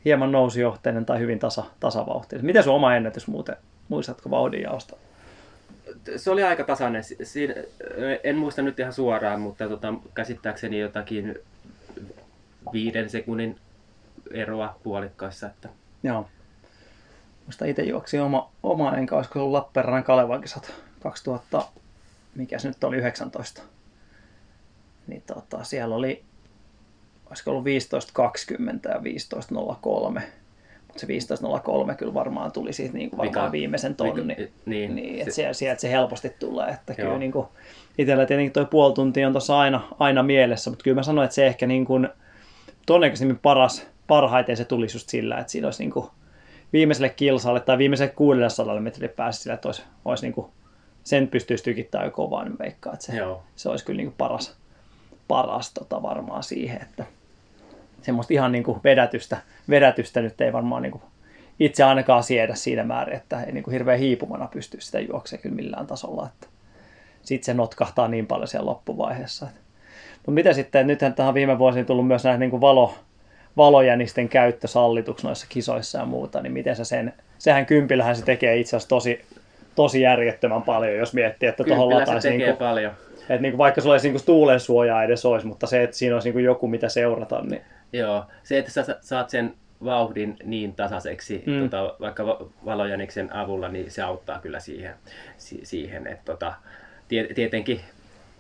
Speaker 3: hieman nousijohteinen tai hyvin tasa, tasavauhtinen. Miten sun oma ennätys muuten, muistatko vauhdinjaosta?
Speaker 4: Se oli aika tasainen. Si- Siinä, en muista nyt ihan suoraan, mutta tota, käsittääkseni jotakin viiden sekunnin eroa puolikkaissa. Että
Speaker 3: Joo. Musta itse juoksi oma, oma enkä, olisiko ollut Lappeenrannan Kalevan kisat 2000, mikä se nyt oli, 19. Niin tota, siellä oli, olisiko ollut 15.20 ja 15.03. Mutta se 15.03 kyllä varmaan tuli siitä niin kuin varmaan
Speaker 4: Vika-
Speaker 3: viimeisen tonni.
Speaker 4: vika- niin,
Speaker 3: niin
Speaker 4: se-
Speaker 3: että sieltä, sieltä se helposti tulee. Että kyllä
Speaker 4: Joo.
Speaker 3: niin kuin, itsellä tietenkin toi puoli tuntia on tuossa aina, aina mielessä, mutta kyllä mä sanoin, että se ehkä niin kuin, todennäköisemmin paras, parhaiten se tulisi just sillä, että siinä olisi niin kuin viimeiselle kilsalle tai viimeiselle 600 metrille pääsi sillä, että olisi, olisi niin kuin, sen pystyisi tykittämään jo kovaa, niin veikkaa, että se,
Speaker 4: Joo.
Speaker 3: se olisi kyllä niin kuin paras, paras tota varmaan siihen, että semmoista ihan niin kuin vedätystä, vedätystä nyt ei varmaan niin kuin itse ainakaan siedä siinä määrin, että ei niin kuin hirveän hiipumana pysty sitä juoksemaan kyllä millään tasolla, että sitten se notkahtaa niin paljon siellä loppuvaiheessa. Mutta mitä sitten, nythän tähän viime vuosina tullut myös näitä niin kuin valo, valojänisten käyttö sallituksi noissa kisoissa ja muuta, niin miten sä sen, sehän kympillähän se tekee itse asiassa tosi, tosi järjettömän paljon, jos miettii, että tuohon
Speaker 4: Kyllä se
Speaker 3: lataisi
Speaker 4: tekee
Speaker 3: niin kuin,
Speaker 4: paljon.
Speaker 3: että niin kuin vaikka sulla ei niin tuulen suojaa edes olisi, mutta se, että siinä olisi niin kuin joku, mitä seurata, niin
Speaker 4: Joo, se, että sä sa- saat sen vauhdin niin tasaiseksi
Speaker 3: Mm.
Speaker 4: tota, vaikka va- valojäniksen avulla, niin se auttaa kyllä siihen, si- siihen että tota, tie- tietenkin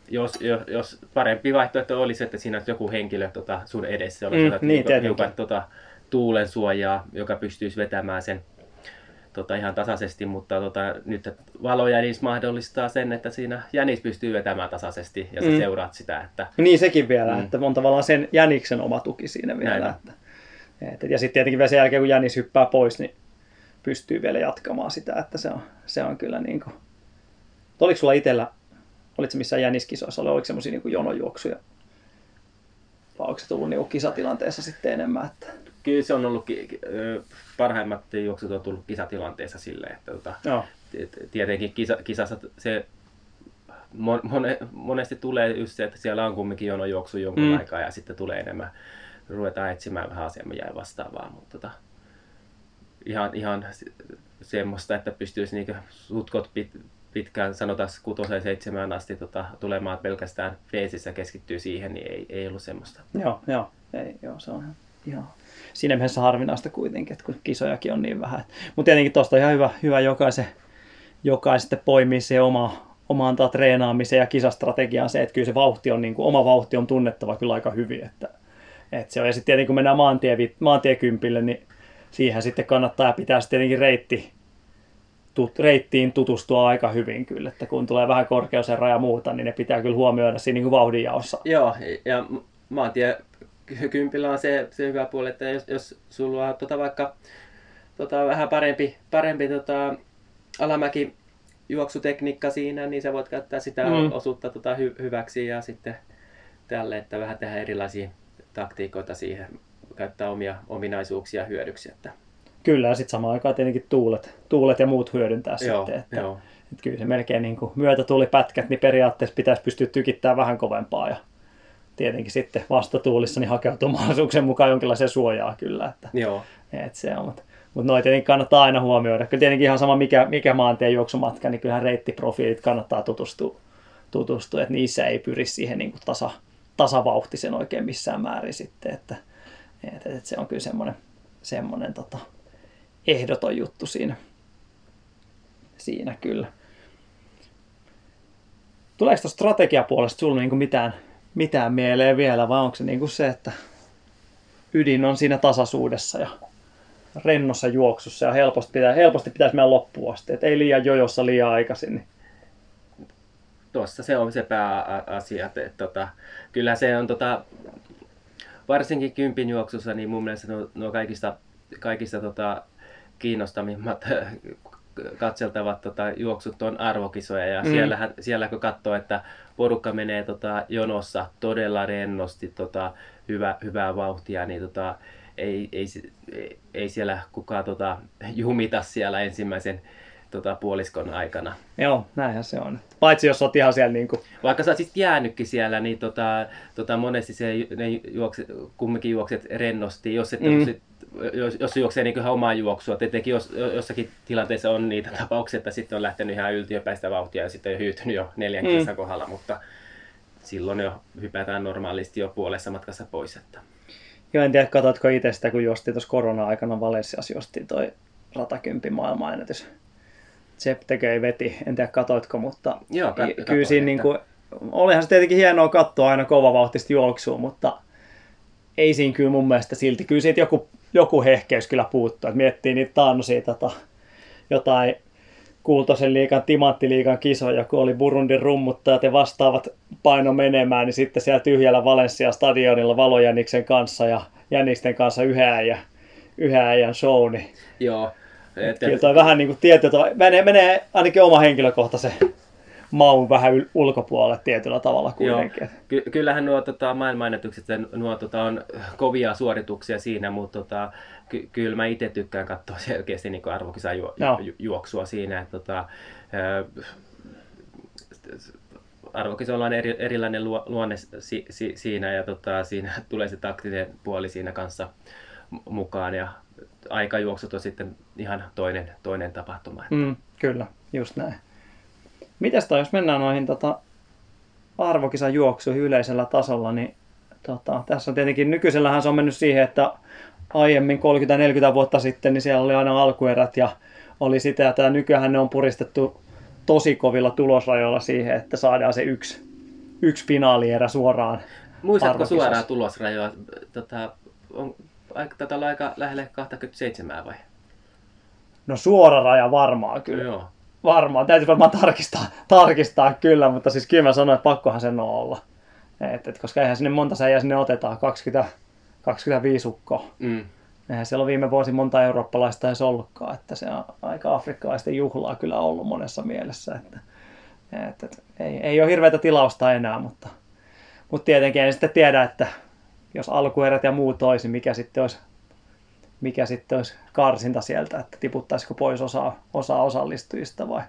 Speaker 4: jos, jos, jos parempi vaihtoehto olisi, että siinä olisi joku henkilö tota, sun edessä, jolla
Speaker 3: Mm, niin,
Speaker 4: hiukan tota, tuulen suojaa, joka pystyisi vetämään sen tota, ihan tasaisesti, mutta tota, nyt valojänis mahdollistaa sen, että siinä jänis pystyy vetämään tasaisesti ja sä
Speaker 3: Mm.
Speaker 4: seuraat sitä, että
Speaker 3: Niin sekin vielä, mm. Että on tavallaan sen jäniksen oma tuki siinä vielä.
Speaker 4: Näin.
Speaker 3: Että, että, ja sitten tietenkin vielä sen jälkeen, kun jänis hyppää pois, niin pystyy vielä jatkamaan sitä, että se on, se on kyllä niin kuin... Oliko sulla itsellä, olitko missään jäniskisoissa, oliko semmoisia niin jonojuoksuja? Vai onko se tullut niin kisatilanteessa sitten enemmän? Että...
Speaker 4: Kyllä se on ollut, parhaimmat juoksut on tullut kisatilanteessa silleen, että tota,
Speaker 3: Joo.
Speaker 4: t- tietenkin kisa, kisassa se mon, mone, monesti tulee just se, että siellä on kumminkin jonojuoksu jonkun
Speaker 3: Mm.
Speaker 4: aikaa ja sitten tulee enemmän, ruvetaan etsimään vähän asiamme ja vastaavaa, mutta tota, ihan, ihan se- semmoista, että pystyisi niinku sutkot pit, pitkään, sanotaan kutoseen seitsemään asti tota, tulemaan pelkästään feesissä keskittyy siihen, niin ei, ei ollut semmoista.
Speaker 3: Joo, joo. Ei, joo, se on ihan, siinä mielessä harvinaista kuitenkin, että kun kisojakin on niin vähän. Mutta tietenkin tuosta on ihan hyvä, hyvä jokaisen, jokaisen poimii se oma, oma antaa treenaamiseen ja kisastrategiaan se, että kyllä se vauhti on, niin kuin, oma vauhti on tunnettava kyllä aika hyvin. Että, että se on. Ja sitten tietenkin kun mennään maantie, maantiekympille, niin siihen sitten kannattaa pitää sitten tietenkin reitti, tut, reittiin tutustua aika hyvin kyllä, että kun tulee vähän korkeuseroja ja muuta, niin ne pitää kyllä huomioida siinä niin vauhdinjaossa.
Speaker 4: Joo, ja m- maantie ky- kympillä on se, se hyvä puoli, että jos, jos sulla on tota vaikka tota, vähän parempi, parempi tota, alamäki juoksutekniikka siinä, niin sä voit käyttää sitä
Speaker 3: mm.
Speaker 4: osuutta tota, hy- hyväksi ja sitten tälle, että vähän tehdä erilaisia taktiikoita siihen, käyttää omia ominaisuuksia hyödyksi. Että,
Speaker 3: Kyllä, ja sitten samaan aikaan tietenkin tuulet, tuulet ja muut hyödyntää
Speaker 4: joo,
Speaker 3: sitten. Että,
Speaker 4: joo.
Speaker 3: että kyllä se melkein niin kuin myötätuulipätkät, niin periaatteessa pitäisi pystyä tykittämään vähän kovempaa. Ja tietenkin sitten vastatuulissa niin hakeutuu mahdollisuuksien mukaan jonkinlaiseen suojaa kyllä. Että,
Speaker 4: Joo,
Speaker 3: että se on, mutta, mutta noin tietenkin kannattaa aina huomioida. Kyllä tietenkin ihan sama mikä, mikä maantien juoksumatka, niin kyllähän reittiprofiilit kannattaa tutustua, tutustua että niissä ei pyri siihen niin kuin tasa, tasavauhtisen oikein missään määrin sitten, että, että, että se on kyllä semmoinen, semmoinen tota, ehdoton juttu siinä, siinä kyllä. Tuleeko tuosta strategiapuolesta sinulle niin mitään, mitään mieleen vielä, vai onko se niin kuin se, että ydin on siinä tasaisuudessa ja rennossa juoksussa ja helposti, pitää, helposti pitäisi mennä loppuun asti, että ei liian jojossa liian aikaisin. Niin.
Speaker 4: tuossa se on se pääasia. Että, tota, kyllä se on tota, varsinkin kympin juoksussa, niin mun mielestä nuo, nuo kaikista, kaikista tota, kiinnostavimmat katseltavat tota, juoksut on arvokisoja ja
Speaker 3: Mm.
Speaker 4: siellähän, siellä kun katsoo, että porukka menee tota, jonossa todella rennosti, tota, hyvä, hyvää vauhtia, niin tota, ei, ei, ei, siellä kukaan tota, jumita siellä ensimmäisen tota, puoliskon aikana.
Speaker 3: Joo, näinhän se on. Paitsi jos olet ihan siellä niin kuin,
Speaker 4: Vaikka sä olisit jäänytkin siellä, niin tota, tota monesti se, ne juokset, kumminkin juokset rennosti, jos, et,
Speaker 3: Mm.
Speaker 4: mm. sit, jos, jos se juoksee niin ihan omaa juoksua. Tietenkin jos, jossakin tilanteessa on niitä tapauksia, että sitten on lähtenyt ihan yltiöpäistä vauhtia ja sitten on hyytynyt jo neljän
Speaker 3: Mm.
Speaker 4: kilsan kohdalla, mutta silloin jo hypätään normaalisti jo puolessa matkassa pois. Että.
Speaker 3: joo, en tiedä, katsoitko itse sitä, kun juostiin tuossa korona-aikana Valenssiassa, juostiin toi ratakympi maailmanennätys. Sepp tekee veti, en tiedä katoitko, mutta
Speaker 4: Joo, kat-
Speaker 3: kyllä
Speaker 4: katoin,
Speaker 3: siinä niin kuin, olihan se tietenkin hienoa katsoa aina kovavauhtista juoksua, mutta ei siinä kyllä mun mielestä silti. Kyllä siitä joku, joku hehkeys kyllä puuttuu. miettii niitä taannoisia tota, jotain kultaisen liikan, timanttiliikan kisoja, kun oli Burundin rummuttajat ja vastaavat paino menemään, niin sitten siellä tyhjällä Valencia stadionilla Valojäniksen kanssa ja Jäniksten kanssa yhden äijän, yhden äijän show, niin
Speaker 4: Joo. Et,
Speaker 3: kyllä toi vähän niin kuin tavalla, menee, menee ainakin oma henkilökohtaisen maun vähän ulkopuolelle tietyllä tavalla kuitenkin.
Speaker 4: Joo. Ky- kyllähän nuo tota, maailmanennätykset, nuo tota, on kovia suorituksia siinä, mutta tota, ky- kyllä mä itse tykkään katsoa selkeästi niin arvokisan ju-
Speaker 3: Joo.
Speaker 4: ju- juoksua siinä. Että, tota, ö, arvokisalla on eri, erilainen luo- luonne si- si- siinä ja tota, siinä tulee se taktinen puoli siinä kanssa mukaan ja aikajuoksut on sitten ihan toinen, toinen tapahtuma.
Speaker 3: Mm, kyllä, just näin. Mites toi, jos mennään noihin tota, arvokisan juoksuihin yleisellä tasolla, niin tota, tässä on tietenkin, nykyisellähän se on mennyt siihen, että aiemmin 30-40 vuotta sitten, niin siellä oli aina alkuerät ja oli sitä, ja tää nykyään ne on puristettu tosi kovilla tulosrajoilla siihen, että saadaan se yksi, yksi finaalierä suoraan
Speaker 4: Muistatko suoraan tulosrajoa? Tota, on, aika, tätä olla aika lähelle 27 vai?
Speaker 3: No suora raja varmaan kyllä.
Speaker 4: Joo.
Speaker 3: Varmaan, täytyy varmaan tarkistaa, tarkistaa kyllä, mutta siis kyllä mä sanoin, että pakkohan sen on olla. Et, et, koska eihän sinne monta säijää sinne otetaan, 20, 25 ukkoa.
Speaker 4: Mm.
Speaker 3: Eihän siellä on viime vuosi monta eurooppalaista edes ollutkaan, että se on aika afrikkalaisten juhlaa kyllä ollut monessa mielessä. Että, et, et, ei, ei ole hirveätä tilausta enää, mutta, mutta tietenkin en sitten tiedä, että jos alkuerät ja muut olisi, niin mikä sitten olisi, mikä sitten olisi karsinta sieltä, että tiputtaisiko pois osa, osa osallistujista vai.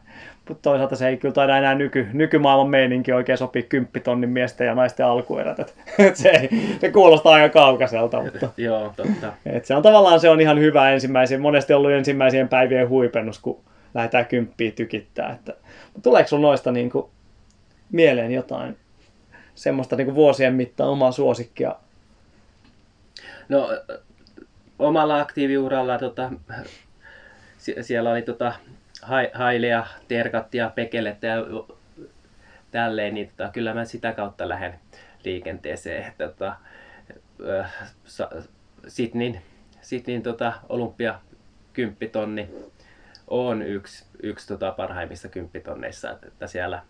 Speaker 3: Mutta toisaalta se ei kyllä taida enää nyky, nykymaailman meininki oikein sopii kymppitonnin miesten ja naisten alkuerät. Et, et se, ei, se kuulostaa aika kaukaiselta, mutta
Speaker 4: Joo, totta.
Speaker 3: et se on tavallaan se on ihan hyvä ensimmäisen, monesti ollut ensimmäisien päivien huipennus, kun lähdetään kymppiä tykittää. Että, tuleeko sinulla noista niin kuin, mieleen jotain semmoista niin kuin vuosien mittaan omaa suosikkia?
Speaker 4: No, omalla aktiiviuralla tota, sie- siellä oli tota, hai, Hailea, Terkat ja Pekelettä ja tälleen, niin tota, kyllä mä sitä kautta lähden liikenteeseen. Että, tota, Sydneyn, Sydneyn tota, olympia kymppitonni on yksi, yksi tota, parhaimmista kymppitonneissa, että, että siellä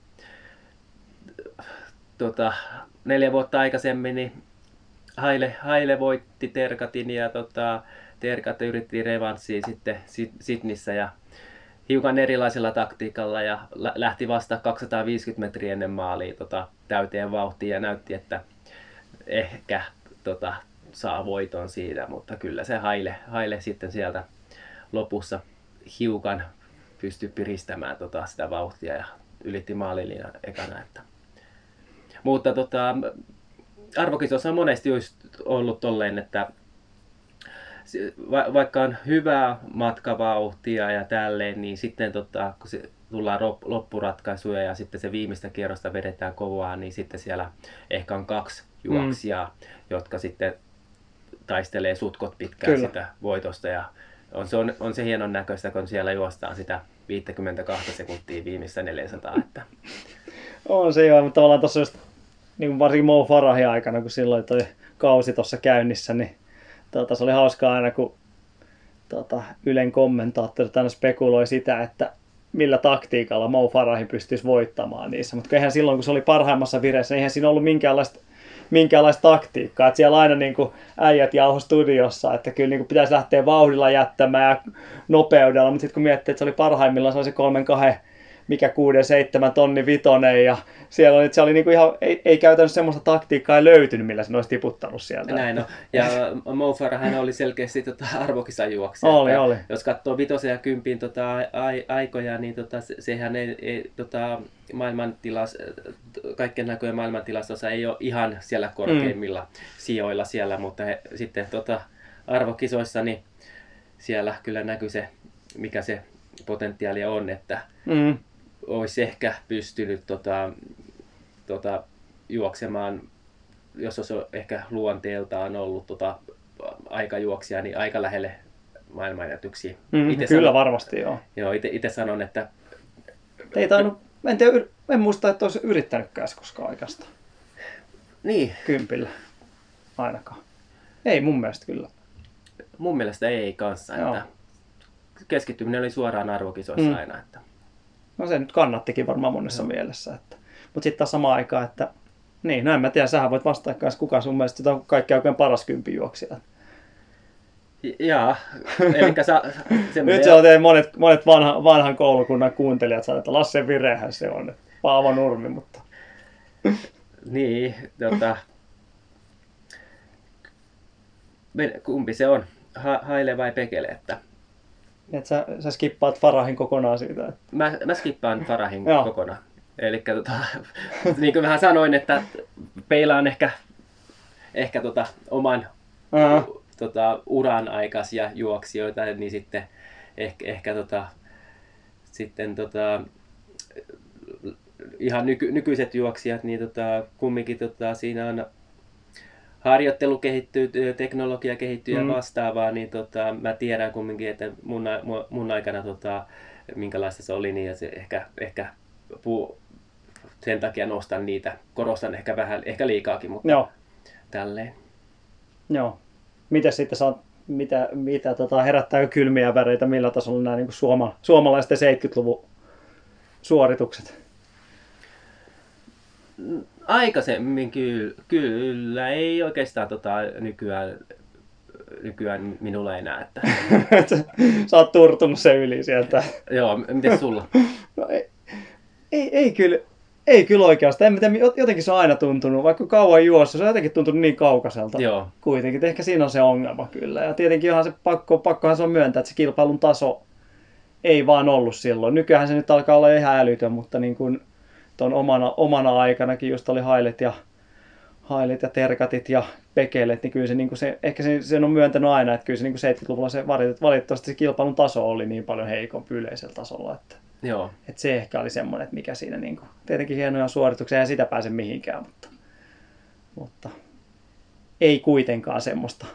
Speaker 4: tota, neljä vuotta aikaisemmin niin Haile, Haile voitti Terkatin ja tota, Terkat yritti revanssia sitten Sit- Sydnissä ja hiukan erilaisella taktiikalla ja lä- lähti vasta 250 metriä ennen maalia tota, täyteen vauhtiin ja näytti, että ehkä tota, saa voiton siitä, mutta kyllä se Haile, Haile sitten sieltä lopussa hiukan pystyi piristämään tota, sitä vauhtia ja ylitti maalilinjan ekana. Että. Mutta tota, arvokisossa on monesti just ollut tolleen, että va- vaikka on hyvää matkavauhtia ja tälleen, niin sitten tota, kun se tullaan rop- loppuratkaisuja ja sitten se viimeistä kierrosta vedetään kovaa, niin sitten siellä ehkä on kaksi juoksijaa, mm. jotka sitten taistelee sutkot pitkään
Speaker 3: Kyllä.
Speaker 4: sitä voitosta ja on se, on, on se hienon näköistä, kun siellä juostaan sitä 52 sekuntia viimeistä 400. Että,
Speaker 3: On se joo, mutta tavallaan tuossa just, niin kuin varsinkin Mo Farahin aikana, kun silloin toi kausi tuossa käynnissä, niin tota, se oli hauskaa aina, kun tota, Ylen kommentaattorit aina spekuloi sitä, että millä taktiikalla Mo Farahin pystyisi voittamaan niissä. Mutta eihän silloin, kun se oli parhaimmassa vireessä, niin eihän siinä ollut minkäänlaista minkäänlaista taktiikkaa. Että siellä aina niin kuin äijät jauho studiossa, että kyllä niin kuin pitäisi lähteä vauhdilla jättämään ja nopeudella, mutta sitten kun miettii, että se oli parhaimmillaan se kolmen kahden mikä 6-7 tonni vitonen ja siellä oli, se oli niinku ihan, ei, ei käytännössä semmoista taktiikkaa löytynyt, millä se olisi tiputtanut sieltä.
Speaker 4: Näin no. Ja Mo hän oli selkeästi tota, arvokisajuoksija.
Speaker 3: Oli, oli.
Speaker 4: Jos katsoo vitosen ja kympin tota, ai, aikoja, niin tota, sehän ei, ei tota, maailmantilas, kaikkien näköjen maailmantilastossa ei ole ihan siellä korkeimmilla mm. sijoilla siellä, mutta he, sitten tota, arvokisoissa niin siellä kyllä näkyy se, mikä se potentiaali on, että mm olisi ehkä pystynyt tota, tota, juoksemaan, jos olisi ehkä luonteeltaan ollut tota, aikajuoksia, niin aika lähelle maailmanennätyksiä.
Speaker 3: Mm, ite kyllä sanon, varmasti, joo.
Speaker 4: Joo, itse sanon, että...
Speaker 3: Ei tainnut, en, tiedä, en muista, että olisi yrittänytkään koskaan aikaista.
Speaker 4: Niin.
Speaker 3: Kympillä ainakaan. Ei mun mielestä kyllä.
Speaker 4: Mun mielestä ei kanssa. Että keskittyminen oli suoraan arvokisoissa mm. aina. Että
Speaker 3: no se nyt kannattikin varmaan monessa no. mielessä. Että. Mutta sitten taas samaan aikaan, että niin, no en mä tiedä, sähän voit vastata kanssa, kuka sun mielestä on kaikkein oikein paras kympijuoksija.
Speaker 4: Jaa, eli sä,
Speaker 3: se Nyt se on teidän monet, monet vanha, vanhan koulukunnan kuuntelijat sanoo, että Lasse Virehän se on, Paavo Nurmi, mutta...
Speaker 4: niin, tota... Kumpi se on? Ha, haile vai pekele? Että
Speaker 3: että sä, sä skippaat Farahin kokonaan siitä.
Speaker 4: Mä, mä skippaan Farahin kokonaan. Eli tota, niin kuin vähän sanoin, että peilaan ehkä, ehkä tota, oman uh-huh. tota, uran aikaisia juoksijoita, niin sitten ehkä, ehkä tota, sitten tota, ihan nyky, nykyiset juoksijat, niin tota, kumminkin tota, siinä on harjoittelu kehittyy, teknologia kehittyy mm. ja vastaavaa, niin tota, mä tiedän kumminkin, että mun, mun aikana tota, minkälaista se oli, niin ja se ehkä, ehkä puu, sen takia nostan niitä, korostan ehkä vähän, ehkä liikaakin, mutta Joo. tälleen.
Speaker 3: Joo. Miten sitten saat, mitä, mitä tota, herättää kylmiä väreitä, millä tasolla nämä niin suoma, suomalaisten 70-luvun suoritukset?
Speaker 4: Aikaisemmin kyllä, kyllä ei oikeastaan tota, nykyään, nykyään minulla enää. Että...
Speaker 3: Sä oot turtunut se yli sieltä.
Speaker 4: Joo, miten sulla?
Speaker 3: no, ei, ei, ei, kyllä, ei kyllä oikeastaan. En tiedä, jotenkin se on aina tuntunut, vaikka kauan juossa, se on jotenkin tuntunut niin kaukaiselta.
Speaker 4: Joo.
Speaker 3: Kuitenkin, ehkä siinä on se ongelma kyllä. Ja tietenkin onhan se pakko, pakkohan se on myöntää, että se kilpailun taso ei vaan ollut silloin. Nykyään se nyt alkaa olla ihan älytön, mutta niin kuin, tuon omana, omana aikanakin just oli hailet ja, hailet ja terkatit ja pekelet, niin kyllä se, niin kuin se ehkä se, sen on myöntänyt aina, että kyllä se niin kuin 70-luvulla se valitettavasti se kilpailun taso oli niin paljon heikompi yleisellä tasolla, että,
Speaker 4: Joo.
Speaker 3: että se ehkä oli semmoinen, että mikä siinä niin kuin, tietenkin hienoja suorituksia, ja sitä pääse mihinkään, mutta, mutta ei kuitenkaan semmoista,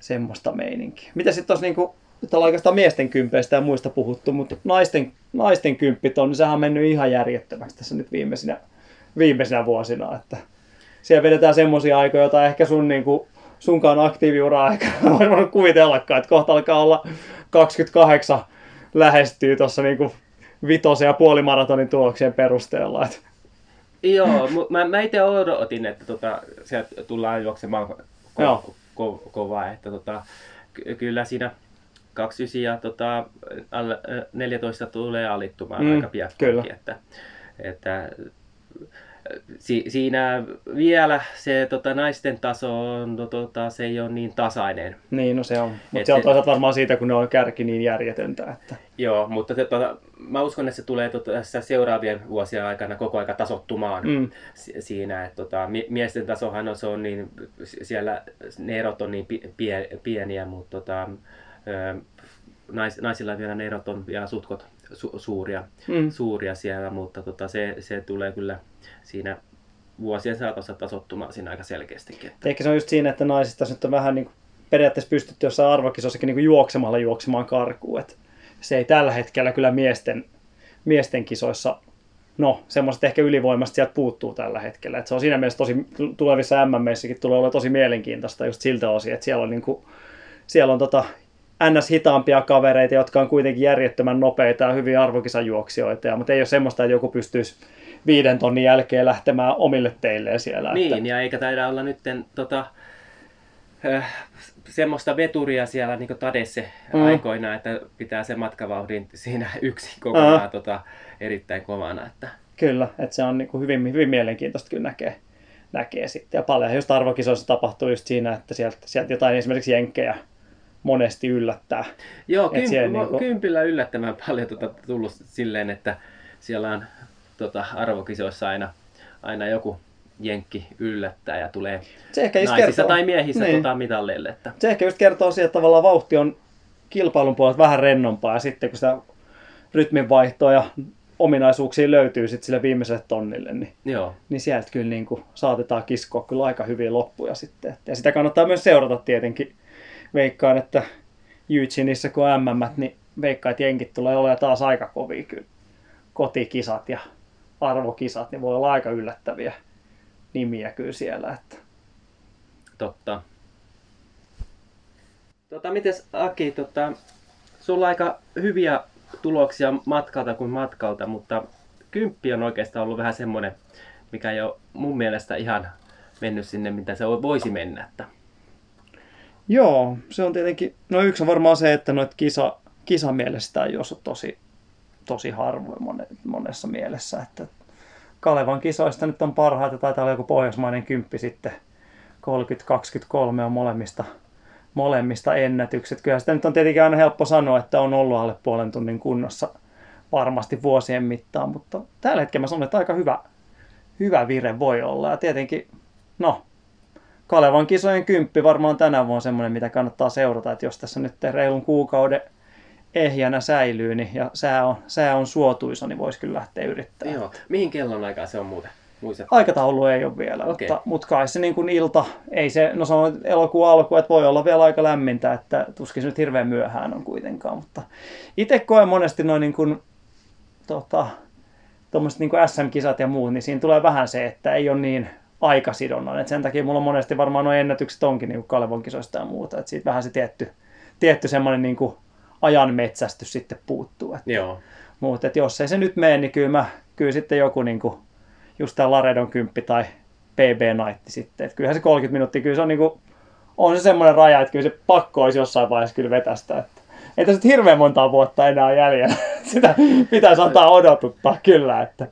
Speaker 3: semmoista meininkiä. Mitä sitten tuossa niin nyt ollaan oikeastaan miesten kympeistä ja muista puhuttu, mutta naisten, naisten kymppit on, niin sehän on mennyt ihan järjettömäksi tässä nyt viimeisinä, viimeisinä vuosina. Että siellä vedetään semmoisia aikoja, joita ehkä sun, niin kuin, sunkaan aktiiviura aikana on voinut kuvitellakaan, että kohta alkaa olla 28 lähestyy tuossa niin vitosen ja puolimaratonin tuloksien perusteella. Että.
Speaker 4: Joo, mä, mä itse odotin, että tota, sieltä tullaan juoksemaan ko- ko- ko- kovaa, että tota, kyllä siinä 29 ja tota, 14 tulee alittumaan mm, aika pian. Että, että si, siinä vielä se tota, naisten taso on, no, tota, se ei ole niin tasainen.
Speaker 3: Niin, no se on. Mutta se on toisaalta varmaan siitä, kun ne on kärki niin järjetöntä. Että...
Speaker 4: Joo, mutta se, tota, mä uskon, että se tulee tota, tässä seuraavien vuosien aikana koko aika tasottumaan mm. siinä. Että, tota, miesten tasohan on, se on niin, siellä ne erot on niin pie, pieniä, mutta tota, nais, naisilla vielä ne erot on vielä sutkot su, suuria, mm. suuria siellä, mutta tota, se, se tulee kyllä siinä vuosien saatossa tasottumaan siinä aika selkeästikin.
Speaker 3: Että... Ehkä se on just siinä, että naisista nyt on vähän niin kuin periaatteessa pystytty jossain arvokisossakin niin kuin juoksemalla juoksemaan karkuun. Että se ei tällä hetkellä kyllä miesten, miesten kisoissa, no semmoiset ehkä ylivoimasta sieltä puuttuu tällä hetkellä. Että se on siinä mielessä tosi, tulevissa MMissäkin tulee olla tosi mielenkiintoista just siltä osin, että siellä on, niin kuin, siellä on tota ns. hitaampia kavereita, jotka on kuitenkin järjettömän nopeita ja hyvin arvokisajuoksijoita, ja, mutta ei ole semmoista, että joku pystyisi viiden tonnin jälkeen lähtemään omille teilleen siellä.
Speaker 4: Niin,
Speaker 3: että,
Speaker 4: ja eikä taida olla nytten tota, äh, semmoista veturia siellä niin Tadesse
Speaker 3: Mm.
Speaker 4: aikoina, että pitää se matkavauhdin siinä yksin kokonaan
Speaker 3: Aa.
Speaker 4: tota, erittäin kovana. Että,
Speaker 3: Kyllä, että se on niin kuin hyvin, hyvin mielenkiintoista kyllä näkee, näkee sitten. Ja paljon just arvokisoissa tapahtuu just siinä, että sieltä, sieltä jotain esimerkiksi jenkkejä monesti yllättää.
Speaker 4: Joo,
Speaker 3: Et siellä
Speaker 4: kymp,
Speaker 3: niinku-
Speaker 4: kympillä yllättävän paljon tota, tullut silleen, että siellä on tota, arvokisoissa aina, aina joku jenkki yllättää ja tulee
Speaker 3: Se ehkä just
Speaker 4: naisissa
Speaker 3: kertoo,
Speaker 4: tai miehissä
Speaker 3: niin.
Speaker 4: tota, mitalleille. Että,
Speaker 3: Se ehkä just kertoo siitä, että tavallaan vauhti on kilpailun puolelta vähän rennompaa ja sitten kun sitä rytminvaihtoa ja ominaisuuksia löytyy sitten sille viimeiselle tonnille, niin,
Speaker 4: joo,
Speaker 3: niin sieltä kyllä niin kuin saatetaan kiskoa kyllä aika hyviä loppuja sitten. Ja sitä kannattaa myös seurata tietenkin. Veikkaan, että Eugeneissa kun MM, niin veikkaan, että jenkit tulee olemaan taas aika kovia kyllä. Kotikisat ja arvokisat, niin voi olla aika yllättäviä nimiä kyllä siellä. Että.
Speaker 4: totta. Tota, mites Aki, tota, sulla on aika hyviä tuloksia matkalta kuin matkalta, mutta kymppi on oikeastaan ollut vähän semmoinen, mikä ei ole mun mielestä ihan mennyt sinne, mitä se voisi mennä. Että,
Speaker 3: Joo, se on tietenkin, no yksi on varmaan se, että noit kisa, kisamielestä ei juossut tosi, tosi harvoin mone, monessa mielessä. Että Kalevan kisoista nyt on parhaita, taitaa olla joku pohjoismainen kymppi sitten, 30-23 on molemmista, molemmista ennätykset. Kyllä sitä nyt on tietenkin aina helppo sanoa, että on ollut alle puolen tunnin kunnossa varmasti vuosien mittaan, mutta tällä hetkellä mä sanon, että aika hyvä, hyvä vire voi olla. Ja tietenkin, no, Kalevan kisojen kymppi varmaan tänä vuonna semmoinen, mitä kannattaa seurata, että jos tässä nyt reilun kuukauden ehjänä säilyy niin, ja sää on, sää on suotuisa, niin voisi kyllä lähteä yrittämään.
Speaker 4: joo. Mihin kellon aikaa se on muuten? Muistat?
Speaker 3: Aikataulu ei ole vielä,
Speaker 4: Okei.
Speaker 3: mutta, mutta kai se niin kuin ilta, ei se, no se on elokuun alku, että voi olla vielä aika lämmintä, että tuskin se nyt hirveän myöhään on kuitenkaan, mutta itse koen monesti noin niin kuin, tota, tuommoiset niin kuin SM-kisat ja muut, niin siinä tulee vähän se, että ei ole niin aikasidonnainen. Et sen takia mulla on monesti varmaan nuo ennätykset onkin niin kuin Kalevon kisoista ja muuta, että siitä vähän se tietty, tietty semmoinen niin kuin ajan metsästys sitten puuttuu. Et
Speaker 4: Joo.
Speaker 3: mutta et jos ei se nyt mene, niin kyllä, mä, kyllä sitten joku niinku, just tämä Laredon kymppi tai PB Night sitten. Et kyllähän se 30 minuuttia, kyllä se on, niinku, on se semmoinen raja, että kyllä se pakko olisi jossain vaiheessa kyllä vetästä. Että ei tässä nyt hirveän montaa vuotta enää jäljellä. Sitä pitäisi antaa odotuttaa kyllä. Että,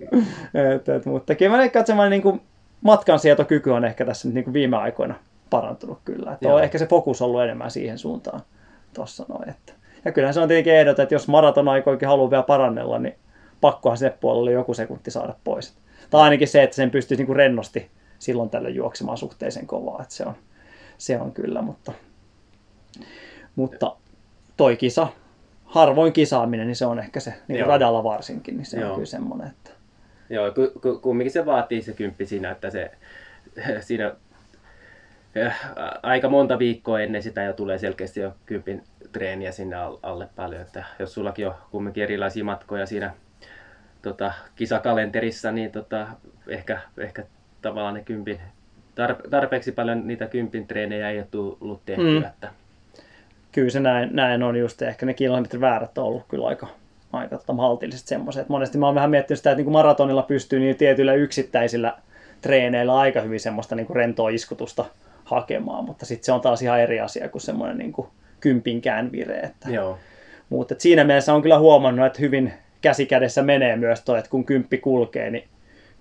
Speaker 3: et, et, mutta kyllä mä että semmoinen niinku, matkansietokyky on ehkä tässä nyt niinku viime aikoina parantunut kyllä. Että
Speaker 4: Joo.
Speaker 3: on ehkä se fokus ollut enemmän siihen suuntaan tuossa noin. Että. Ja kyllähän se on tietenkin ehdot, että jos maratonaikoikin haluaa vielä parannella, niin pakkohan sinne puolelle joku sekunti saada pois. Tai ainakin se, että sen pystyisi niinku rennosti silloin tällöin juoksemaan suhteellisen kovaa. Että se, on, se on kyllä, mutta, mutta toi kisa, harvoin kisaaminen, niin se on ehkä se, niin radalla varsinkin, niin se
Speaker 4: Joo.
Speaker 3: on kyllä semmoinen, että
Speaker 4: Joo, ku, ku, kumminkin se vaatii se kymppi siinä, että se siinä eh, aika monta viikkoa ennen sitä jo tulee selkeästi jo kympin treeniä sinne al- alle paljon. Että jos sullakin on kumminkin erilaisia matkoja siinä tota, kisakalenterissa, niin tota, ehkä, ehkä tavallaan ne kympin, tar- tarpeeksi paljon niitä kympin treenejä ei ole tullut tehtyä.
Speaker 3: Mm.
Speaker 4: Että,
Speaker 3: kyllä se näin, näin on just, ehkä ne kilometriväärät on ollut kyllä aika, aika tota, maltilliset semmoiset. Monesti mä oon vähän miettinyt sitä, että niin kuin maratonilla pystyy niin tietyillä yksittäisillä treeneillä aika hyvin semmoista niin kuin rentoa iskutusta hakemaan, mutta sitten se on taas ihan eri asia kuin semmoinen niin kuin kympinkään vire. Että,
Speaker 4: joo,
Speaker 3: mutta et siinä mielessä on kyllä huomannut, että hyvin käsikädessä menee myös toi, että kun kymppi kulkee, niin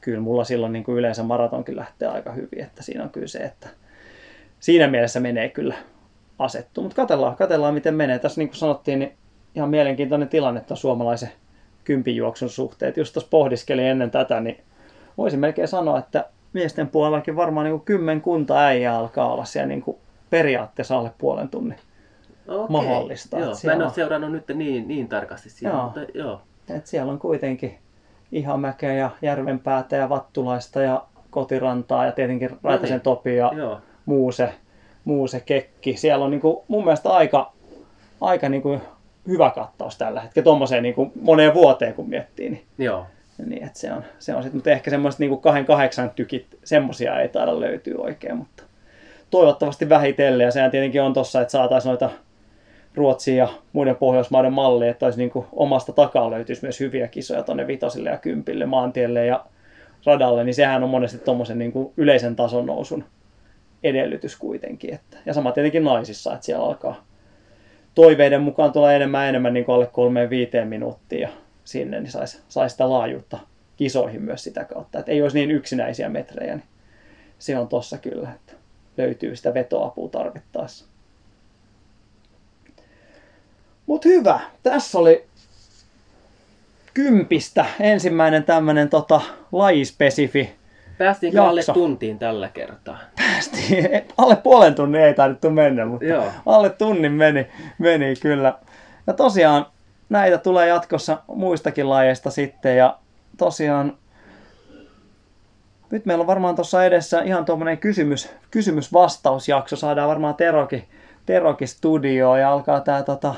Speaker 3: kyllä mulla silloin niin kuin yleensä maratonkin lähtee aika hyvin, että siinä on kyllä se, että siinä mielessä menee kyllä asettu. Mutta katsellaan, katsellaan, miten menee. Tässä niin kuin sanottiin, niin ihan mielenkiintoinen tilanne tuon suomalaisen kympijuoksun suhteen. Just tuossa pohdiskelin ennen tätä, niin voisin melkein sanoa, että miesten puolellakin varmaan niin kuin kymmenkunta äijää alkaa olla siellä niin kuin periaatteessa alle puolen tunnin.
Speaker 4: Okei.
Speaker 3: mahdollista,
Speaker 4: Joo, mä
Speaker 3: siellä
Speaker 4: en ole seurannut nyt niin, niin tarkasti siinä,
Speaker 3: Joo.
Speaker 4: mutta joo.
Speaker 3: Et siellä on kuitenkin Ihamäkeä ja Järvenpäätä ja Vattulaista ja Kotirantaa ja tietenkin Raitasen
Speaker 4: niin.
Speaker 3: Topi ja
Speaker 4: Joo,
Speaker 3: Muuse, Muuse Kekki. Siellä on niinku mun mielestä aika, aika niinku hyvä kattaus tällä hetkellä tuommoiseen niinku moneen vuoteen kun miettii. Niin,
Speaker 4: joo.
Speaker 3: niin et se on, se on sit, mutta ehkä semmoiset niinku kahden kahdeksan tykit, semmosia ei taida löytyä oikein, mutta toivottavasti vähitellen ja sehän tietenkin on tossa, että saataisiin noita Ruotsin ja muiden Pohjoismaiden malli, että olisi niin kuin omasta takaa löytyisi myös hyviä kisoja tuonne vitosille ja kympille, maantielle ja radalle, niin sehän on monesti tuommoisen niin kuin yleisen tason nousun edellytys kuitenkin. Että, ja sama tietenkin naisissa, että siellä alkaa toiveiden mukaan tulla enemmän enemmän niin kuin alle kolmeen viiteen minuuttia sinne, niin saisi sais sitä laajuutta kisoihin myös sitä kautta. Että ei olisi niin yksinäisiä metrejä, niin se on tossa kyllä, että löytyy sitä vetoapua tarvittaessa. Mutta hyvä, tässä oli kympistä ensimmäinen tämmöinen tota, lajispesifi
Speaker 4: Päästiinkö alle tuntiin tällä kertaa?
Speaker 3: Päästiin. Alle puolen tunnin ei taidettu mennä, mutta Joo. alle tunnin meni, meni kyllä. Ja tosiaan näitä tulee jatkossa muistakin lajeista sitten. Ja tosiaan nyt meillä on varmaan tuossa edessä ihan tuommoinen kysymys, kysymys-vastausjakso. Saadaan varmaan Teroki, Teroki studioon ja alkaa tämä tota,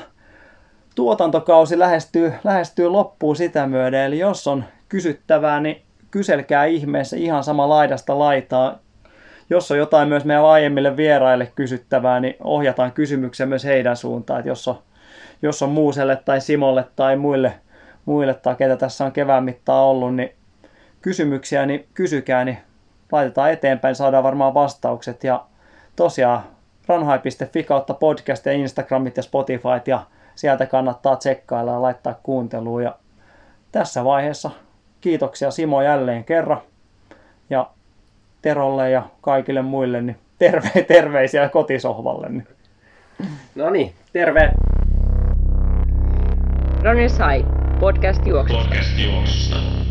Speaker 3: tuotantokausi lähestyy, lähestyy loppuun sitä myöden. Eli jos on kysyttävää, niin kyselkää ihmeessä ihan sama laidasta laitaa. Jos on jotain myös meidän aiemmille vieraille kysyttävää, niin ohjataan kysymyksiä myös heidän suuntaan. Että jos on, jos on Muuselle tai Simolle tai muille, muille tai ketä tässä on kevään mittaan ollut, niin kysymyksiä, niin kysykää, niin laitetaan eteenpäin, saadaan varmaan vastaukset. Ja tosiaan ranhai.fi kautta podcast ja Instagramit ja Spotifyt ja sieltä kannattaa tsekkailla ja laittaa kuunteluun. Ja tässä vaiheessa kiitoksia Simo jälleen kerran. Ja Terolle ja kaikille muille niin terve, terveisiä kotisohvalle. Niin.
Speaker 4: No niin, terve!
Speaker 1: Ronny Sai, podcast juoksusta. Podcast juoksusta.